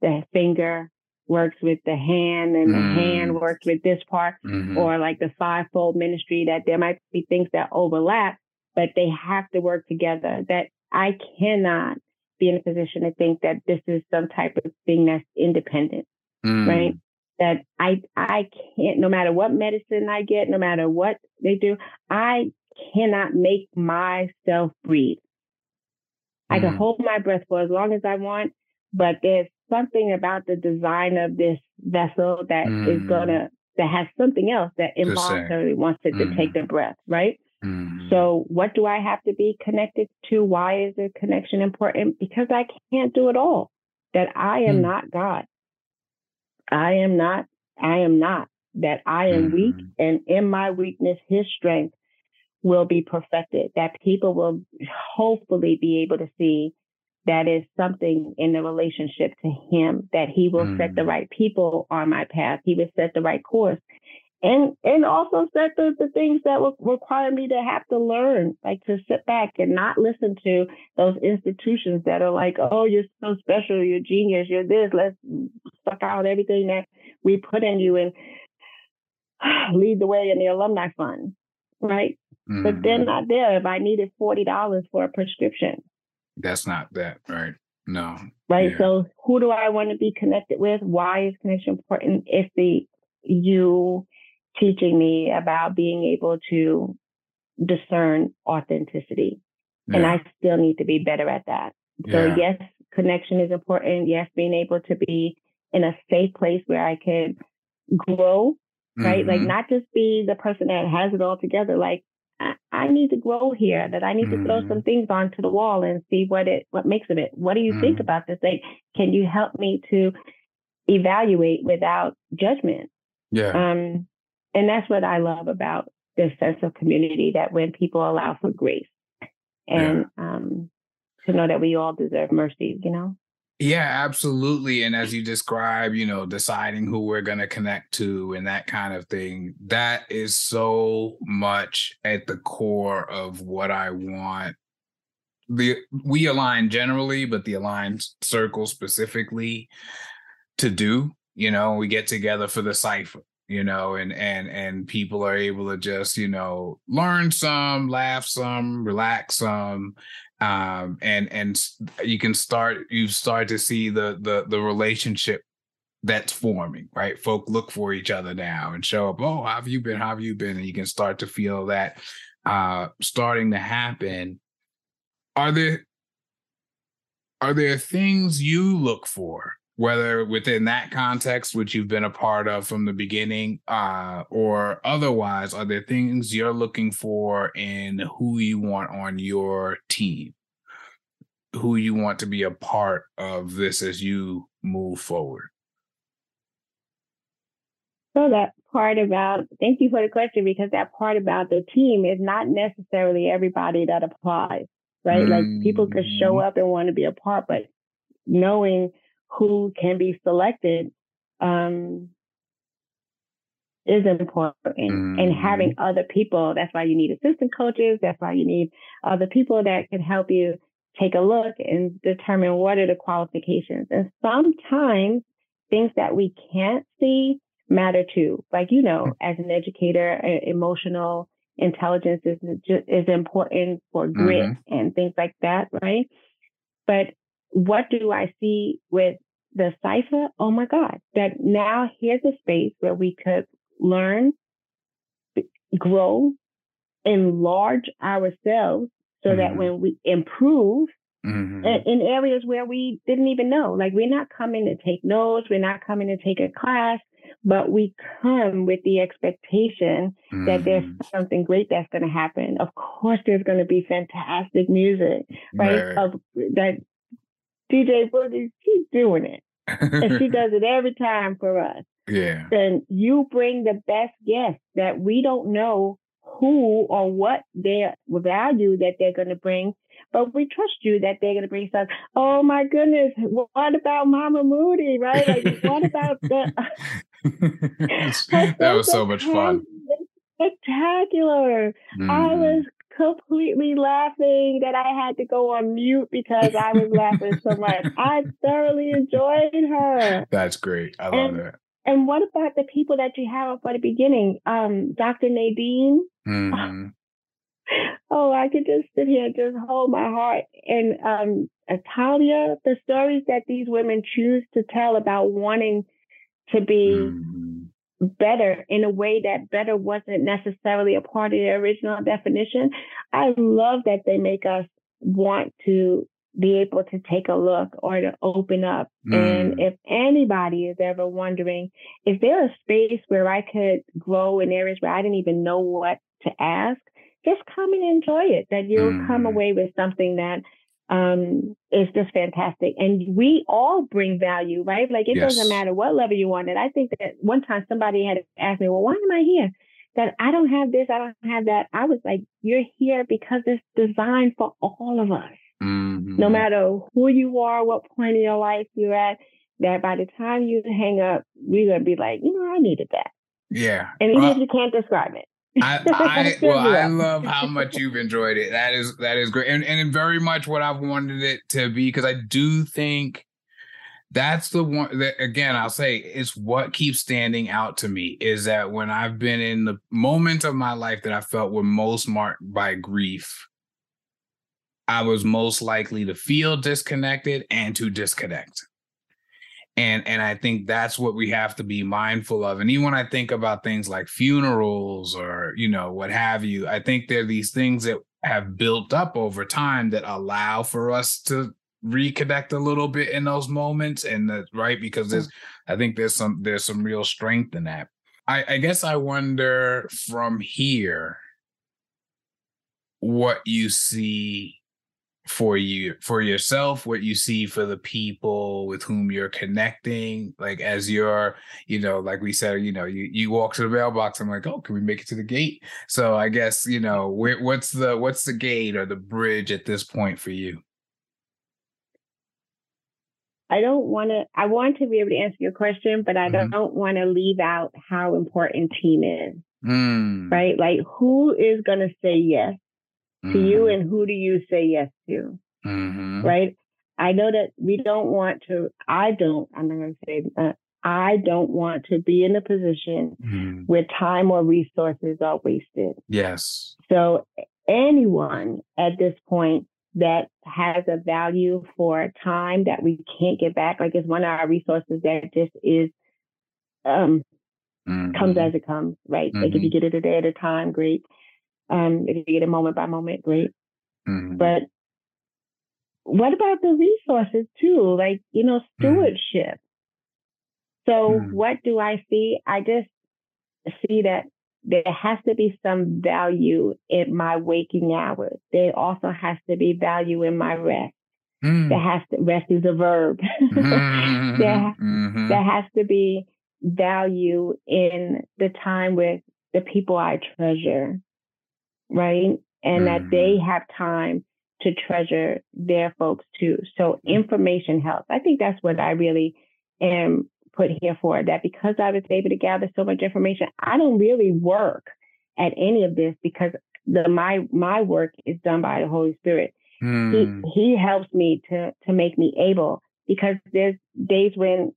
the finger works with the hand and the mm. hand works with this part, mm-hmm. or like the fivefold ministry that there might be things that overlap, but they have to work together. That I cannot be in a position to think that this is some type of thing that's independent, mm. right? that I I can't no matter what medicine I get, no matter what they do, I cannot make myself breathe. I can mm. hold my breath for as long as I want, but there's something about the design of this vessel that mm. is gonna that has something else that involuntarily wants it mm. to take mm. the breath, right? Mm. So what do I have to be connected to? Why is the connection important? Because I can't do it all. That I am mm. not God. I am not, I am not, that I am weak and in my weakness, his strength will be perfected, that people will hopefully be able to see that is something in the relationship to him, that he will mm-hmm. set the mm. right people on my path. He will set the right course and and also set the, the things that will require me to have to learn like to sit back and not listen to those institutions that are like oh you're so special you're genius you're this let's suck out everything that we put in you and lead the way in the alumni fund right mm-hmm. but they're mm-hmm. not there if i needed $40 for a prescription that's not that right no right yeah. so who do i want to be connected with why is connection important if the you teaching me about being able to discern authenticity. Yeah. And I still need to be better at that. So yeah. yes, connection is important. Yes, being able to be in a safe place where I can grow, right? Mm-hmm. Like not just be the person that has it all together. Like I, need to grow here, that I need mm-hmm. to throw some mm-hmm. things onto the wall and see what it what makes of it. What do you mm-hmm. think about this? Like, can you help me to evaluate without judgment? Yeah. Um, and that's what I love about this sense of community that when people allow for grace and yeah. um, to know that we all deserve mercy, you know? Yeah, absolutely. And as you describe, you know, deciding who we're going to connect to and that kind of thing, that is so much at the core of what I want. The we align generally, but the aligned circle specifically to do. You know, we get together for the cipher you know and and and people are able to just you know learn some laugh some relax some um and and you can start you start to see the the the relationship that's forming right? Folk look for each other now and show up oh how have you been? How have you been? And you can start to feel that uh starting to happen. Are there are there things you look for whether within that context, which you've been a part of from the beginning, uh, or otherwise, are there things you're looking for in who you want on your team, who you want to be a part of this as you move forward? So that part about thank you for the question because that part about the team is not necessarily everybody that applies, right? Mm-hmm. Like people could show mm-hmm. up and want to be a part, but knowing who can be selected um, is important. Mm-hmm. And having other people, that's why you need assistant coaches. That's why you need other people that can help you take a look and determine what are the qualifications. And sometimes things that we can't see matter too. Like, you know, mm. as an educator, emotional intelligence is, is important for grit mm-hmm. and things like that, right? But what do I see with the cipher? Oh my God, that now here's a space where we could learn, grow, enlarge ourselves so mm-hmm. that when we improve mm-hmm. in, in areas where we didn't even know, like we're not coming to take notes, we're not coming to take a class, but we come with the expectation mm-hmm. that there's mm-hmm. something great that's going to happen. Of course, there's going to be fantastic music, right? right. Of that DJ Boogie, she's doing it, and she does it every time for us. Yeah. Then you bring the best guests that we don't know who or what their value that they're going to bring, but we trust you that they're going to bring stuff. Oh my goodness, what about Mama Moody, right? Like, what about the? that was so much fun. Spectacular. Mm-hmm. I was completely laughing that I had to go on mute because I was laughing so much. I thoroughly enjoyed her. That's great. I love it. And what about the people that you have up at the beginning? Um, Dr. Nadine. Mm-hmm. Oh, I could just sit here and just hold my heart. And um, Talia, the stories that these women choose to tell about wanting to be mm-hmm. Better in a way that better wasn't necessarily a part of the original definition. I love that they make us want to be able to take a look or to open up. Mm. And if anybody is ever wondering, is there a space where I could grow in areas where I didn't even know what to ask? Just come and enjoy it, that you'll mm. come away with something that um, is just fantastic. And we all bring value, right? Like it yes. doesn't matter what level you want it. I think that one time somebody had asked me, well, why am I here? That I don't have this, I don't have that. I was like, you're here because it's designed for all of us. Mm-hmm. No matter who you are, what point in your life you're at, that by the time you hang up, we're gonna be like, you know, I needed that. Yeah. And even well, if you can't describe it. I, I well, I love how much you've enjoyed it. That is that is great, and and very much what I've wanted it to be because I do think that's the one that again I'll say it's what keeps standing out to me is that when I've been in the moments of my life that I felt were most marked by grief, I was most likely to feel disconnected and to disconnect. And and I think that's what we have to be mindful of. And even when I think about things like funerals or you know what have you, I think there are these things that have built up over time that allow for us to reconnect a little bit in those moments and that right because there's i think there's some there's some real strength in that i i guess i wonder from here what you see for you for yourself what you see for the people with whom you're connecting like as you're you know like we said you know you you walk to the mailbox i'm like oh can we make it to the gate so i guess you know where, what's the what's the gate or the bridge at this point for you i don't want to i want to be able to answer your question but i mm-hmm. don't want to leave out how important team is mm. right like who is going to say yes to you mm-hmm. and who do you say yes to? Mm-hmm. Right? I know that we don't want to, I don't, I'm not going to say, uh, I don't want to be in a position mm-hmm. where time or resources are wasted. Yes. So anyone at this point that has a value for time that we can't get back, like it's one of our resources that just is um mm-hmm. comes as it comes, right? Mm-hmm. Like if you mm-hmm. get it a day at a time, great. Um, if you get it moment by moment, great. Mm-hmm. But what about the resources too? Like, you know, mm-hmm. stewardship. Mm-hmm. So what do I see? I just see that there has to be some value in my waking hours. There also has to be value in my rest. Mm. There has to rest is a verb. mm-hmm. there, mm-hmm. there has to be value in the time with the people I treasure right? And mm. that they mm-hmm. have time to treasure their folks too. So mm. information helps. I think that's what I really am put here for. That because I was able to gather so much information, I don't really work at any of this because the my my work is done by the Holy Spirit. Mm. He he helps me to to make me able because there's days when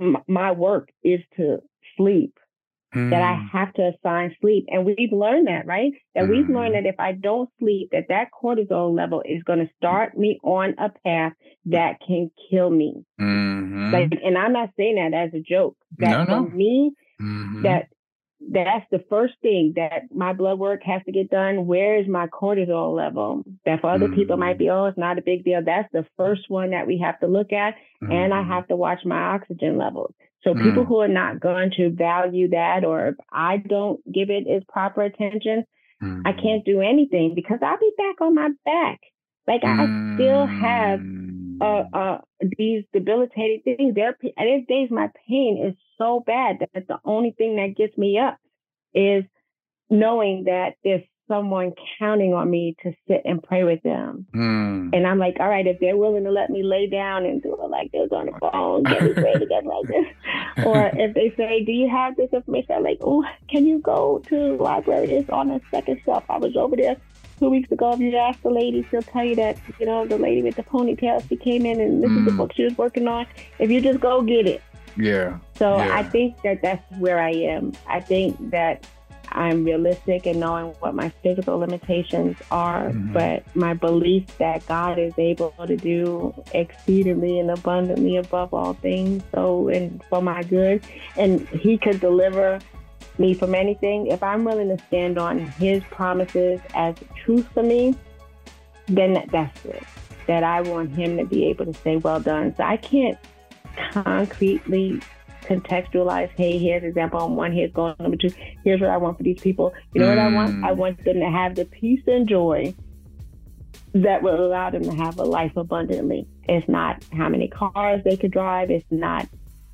m- my work is to sleep mm. that I hmm. have to assign sleep. And we've learned that, right? That mm. we've learned that if I don't sleep, that that cortisol level is going to start me on a path that can kill me. Mm-hmm. Like, and I'm not saying that as a joke. That no, no. for me, mm-hmm. that that's the first thing that my blood work has to get done. Where is my cortisol level? That for other mm. people might be, oh, it's not a big deal. That's the first one that we have to look at. Mm. And I mm-hmm. have to watch my oxygen levels. So mm. people who are not going to value that or I don't give it its proper attention, I mm-hmm. can't do anything because I'll be back on my back. Like I still have uh, mm. uh, these debilitating things. There, there's days my pain is so bad that the only thing that gets me up is knowing that there's someone counting on me to sit and pray with them. Mm. And I'm like, all right, if they're willing to let me lay down and do it like this on the phone, get me pray together like this. or if they say, do you have this information? I'm like, oh, can you go to the library? It's on the second shelf. I was over there two weeks ago, if you ask the lady, she'll tell you that, you know, the lady with the ponytail, she came in and this mm. is the mm. book she was working on. If you just go get it. Yeah. So yeah. I think that that's where I am. I think that I'm realistic in knowing what my physical limitations are, mm-hmm. but my belief that God is able to do exceedingly and abundantly above all things, so and for my good, and He could deliver me from anything, if I'm willing to stand on his promises as truth for me, then that, that's it. That I want him to be able to say, well done. So I can't concretely contextualize, hey, here's an example on one, here's going number two, here's what I want for these people. You know mm. what I want? I mm. want them to have the peace and joy that will allow them to have a life abundantly. It's not how many cars they could drive, it's not,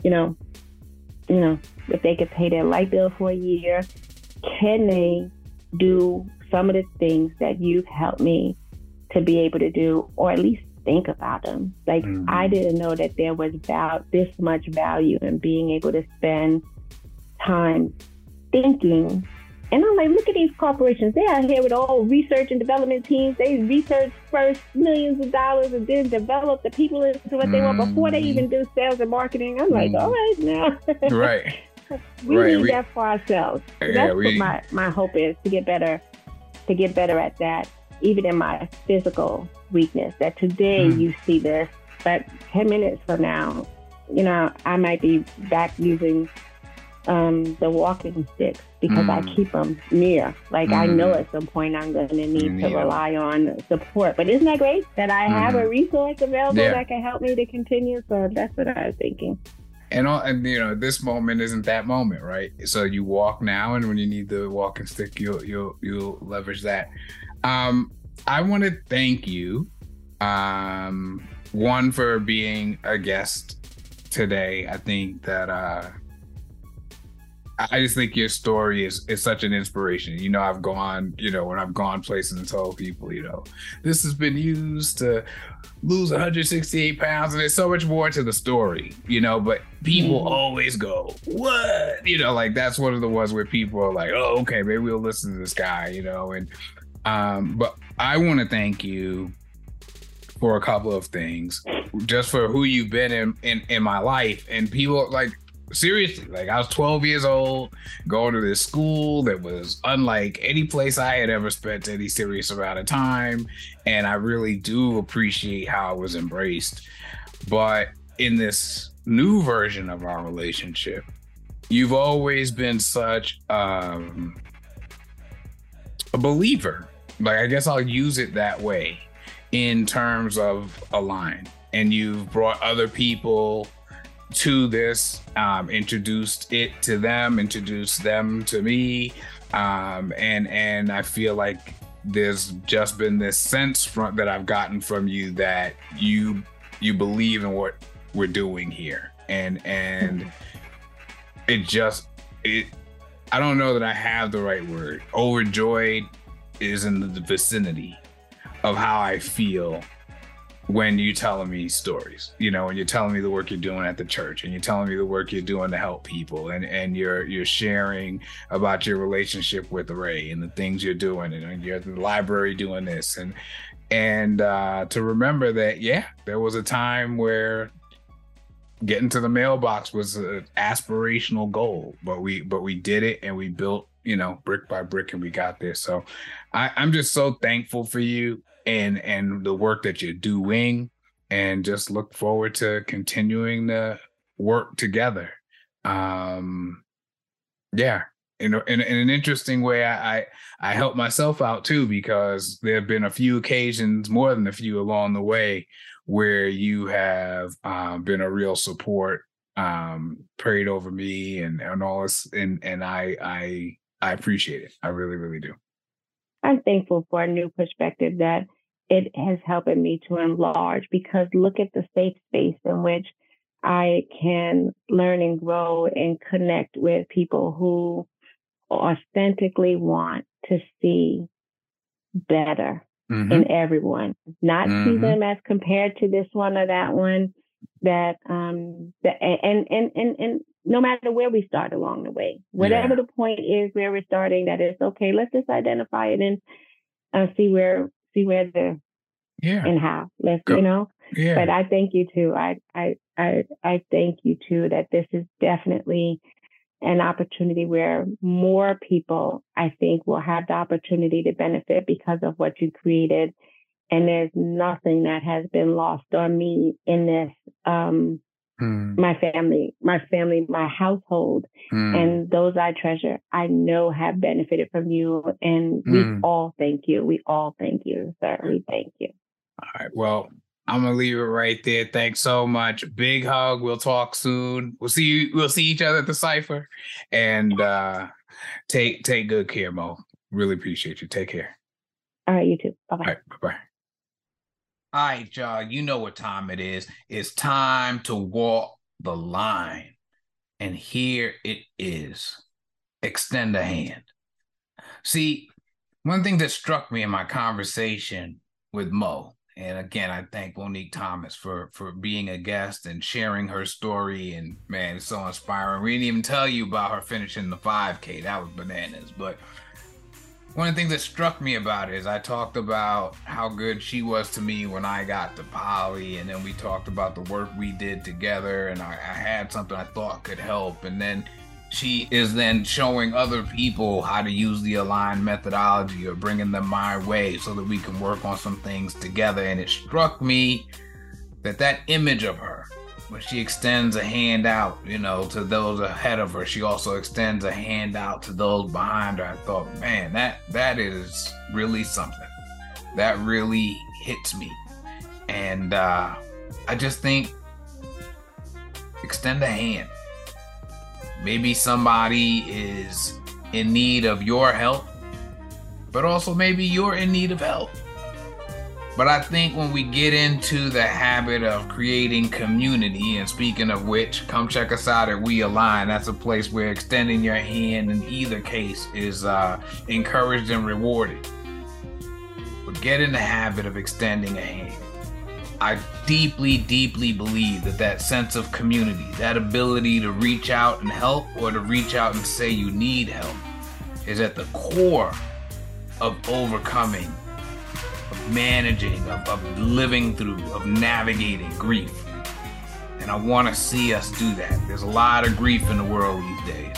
you know, you know, if they could pay their light bill for a year, can they do some of the things that you've helped me to be able to do, or at least think about them? Like, mm-hmm. I didn't know that there was about this much value in being able to spend time thinking and I'm like, look at these corporations. They're out here with all research and development teams. They research first millions of dollars and then develop the people into what they mm. want before they even do sales and marketing. I'm like, mm. all right now. right. we right. need we, that for ourselves. Yeah, That's we, what my, my hope is to get better, to get better at that, even in my physical weakness. That today mm. you see this, but 10 minutes from now, you know, I might be back using um, the walking sticks because mm. I keep them near. Like mm. I know mm. at some point I'm going to need to rely on support. But isn't that great that I have a mm-hmm. resource available yeah. that can help me to continue? So that's what I was thinking. And, all, and you know this moment isn't that moment, right? So you walk now, and when you need the walking stick, you'll you'll you'll leverage that. Um, I want to thank you, um, one for being a guest today. I think that uh, I just think your story is is such an inspiration. You know, I've gone, you know, when I've gone places and told people, you know, this has been used to lose 168 pounds, and there's so much more to the story, you know. But people mm. always go, "What?" You know, like that's one of the ones where people are like, "Oh, okay, maybe we'll listen to this guy," you know. And um, but I want to thank you for a couple of things, just for who you've been in in, in my life, and people like seriously like i was 12 years old going to this school that was unlike any place i had ever spent any serious amount of time. And i really do appreciate how i was embraced. But in this new version of our relationship you've always been such um, a believer like i guess i'll use it that way in terms of a line and you've brought other people to this, um, introduced it to them, introduced them to me, um, and and I feel like there's just been this sense from that I've gotten from you that you you believe in what we're doing here, and and it just it. I don't know that I have the right word. Overjoyed is in the vicinity of how I feel when you're telling me stories you know when you're telling me the work you're doing at the church and you're telling me the work you're doing to help people and and you're you're sharing about your relationship with ray and the things you're doing and you're at the library doing this and and uh to remember that yeah there was a time where getting to the mailbox was an aspirational goal but we but we did it and we built you know brick by brick and we got there. So I, i'm just so thankful for you and and the work that you're doing and just look forward to continuing to work together um yeah in, in, in an interesting way, I, I I help myself out too because there have been a few occasions, more than a few along the way, where you have um, been a real support, um, prayed over me and and all this, and and I I I appreciate it. I really really do. I'm thankful for a new perspective that it has helped me to enlarge because look at the safe space in which I can learn and grow and connect with people who authentically want to see better mm-hmm. in everyone, not mm-hmm. see them as compared to this one or that one. That um that and and and and no matter where we start along the way, whatever yeah. the point is where we're starting, that is okay. Let's just identify it and uh, see where see where the yeah and how. Let's Go. you know. Yeah. But I thank you too. I I I I thank you too that this is definitely an opportunity where more people, I think, will have the opportunity to benefit because of what you created. And there's nothing that has been lost on me in this. Um, mm. My family, my family, my household, mm. and those I treasure, I know have benefited from you. And we mm. all thank you. We all thank you, sir. We thank you. All right. Well, I'm gonna leave it right there. Thanks so much. Big hug. We'll talk soon. We'll see you. We'll see each other at the cipher. And uh take take good care, Mo. Really appreciate you. Take care. All right, you too. Bye bye. Right, bye bye. All right, y'all. You know what time it is. It's time to walk the line. And here it is. Extend a hand. See, one thing that struck me in my conversation with Mo and again, I thank Monique Thomas for for being a guest and sharing her story. And man, it's so inspiring. We didn't even tell you about her finishing the 5K. That was bananas. But one of the things that struck me about it is I talked about how good she was to me when I got to Poly, and then we talked about the work we did together, and I, I had something I thought could help, and then she is then showing other people how to use the aligned methodology or bringing them my way so that we can work on some things together. And it struck me that that image of her, when she extends a hand out, you know, to those ahead of her, she also extends a hand out to those behind her. I thought, man, that that is really something. That really hits me. And uh, I just think extend a hand Maybe somebody is in need of your help, but also maybe you're in need of help. But I think when we get into the habit of creating community, and speaking of which, come check us out at We Align. That's a place where extending your hand in either case is uh, encouraged and rewarded. But get in the habit of extending a hand. I deeply, deeply believe that that sense of community, that ability to reach out and help or to reach out and say you need help, is at the core of overcoming, managing, of, of living through, of navigating grief. And I want to see us do that. There's a lot of grief in the world these days.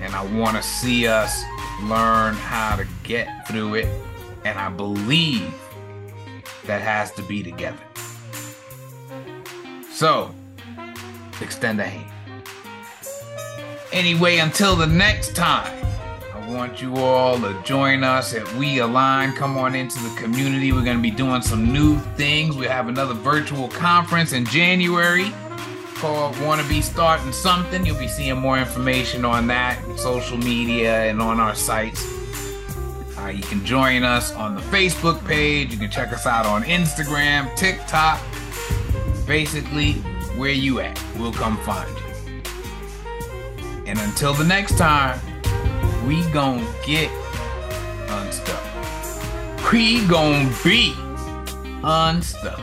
And I want to see us learn how to get through it. And I believe that has to be together. So, extend a hand. Anyway, until the next time, Want you all to join us at We Align. Come on into the community. We're going to be doing some new things. We have another virtual conference in January called Want to Be Starting Something. You'll be seeing more information on that, social media, and on our sites. Uh, you can join us on the Facebook page. You can check us out on Instagram, TikTok. Basically, where you at, we'll come find you. And until the next time, we gon' get unstuck. We gon' be unstuck.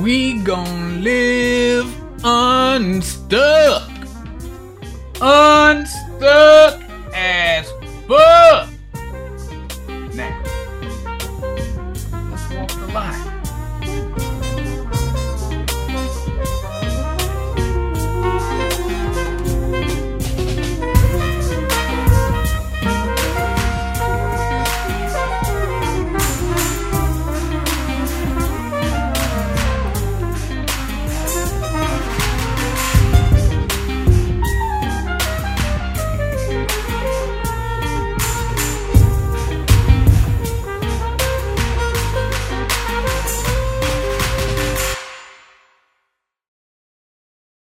We gon' live unstuck. Unstuck as fuck.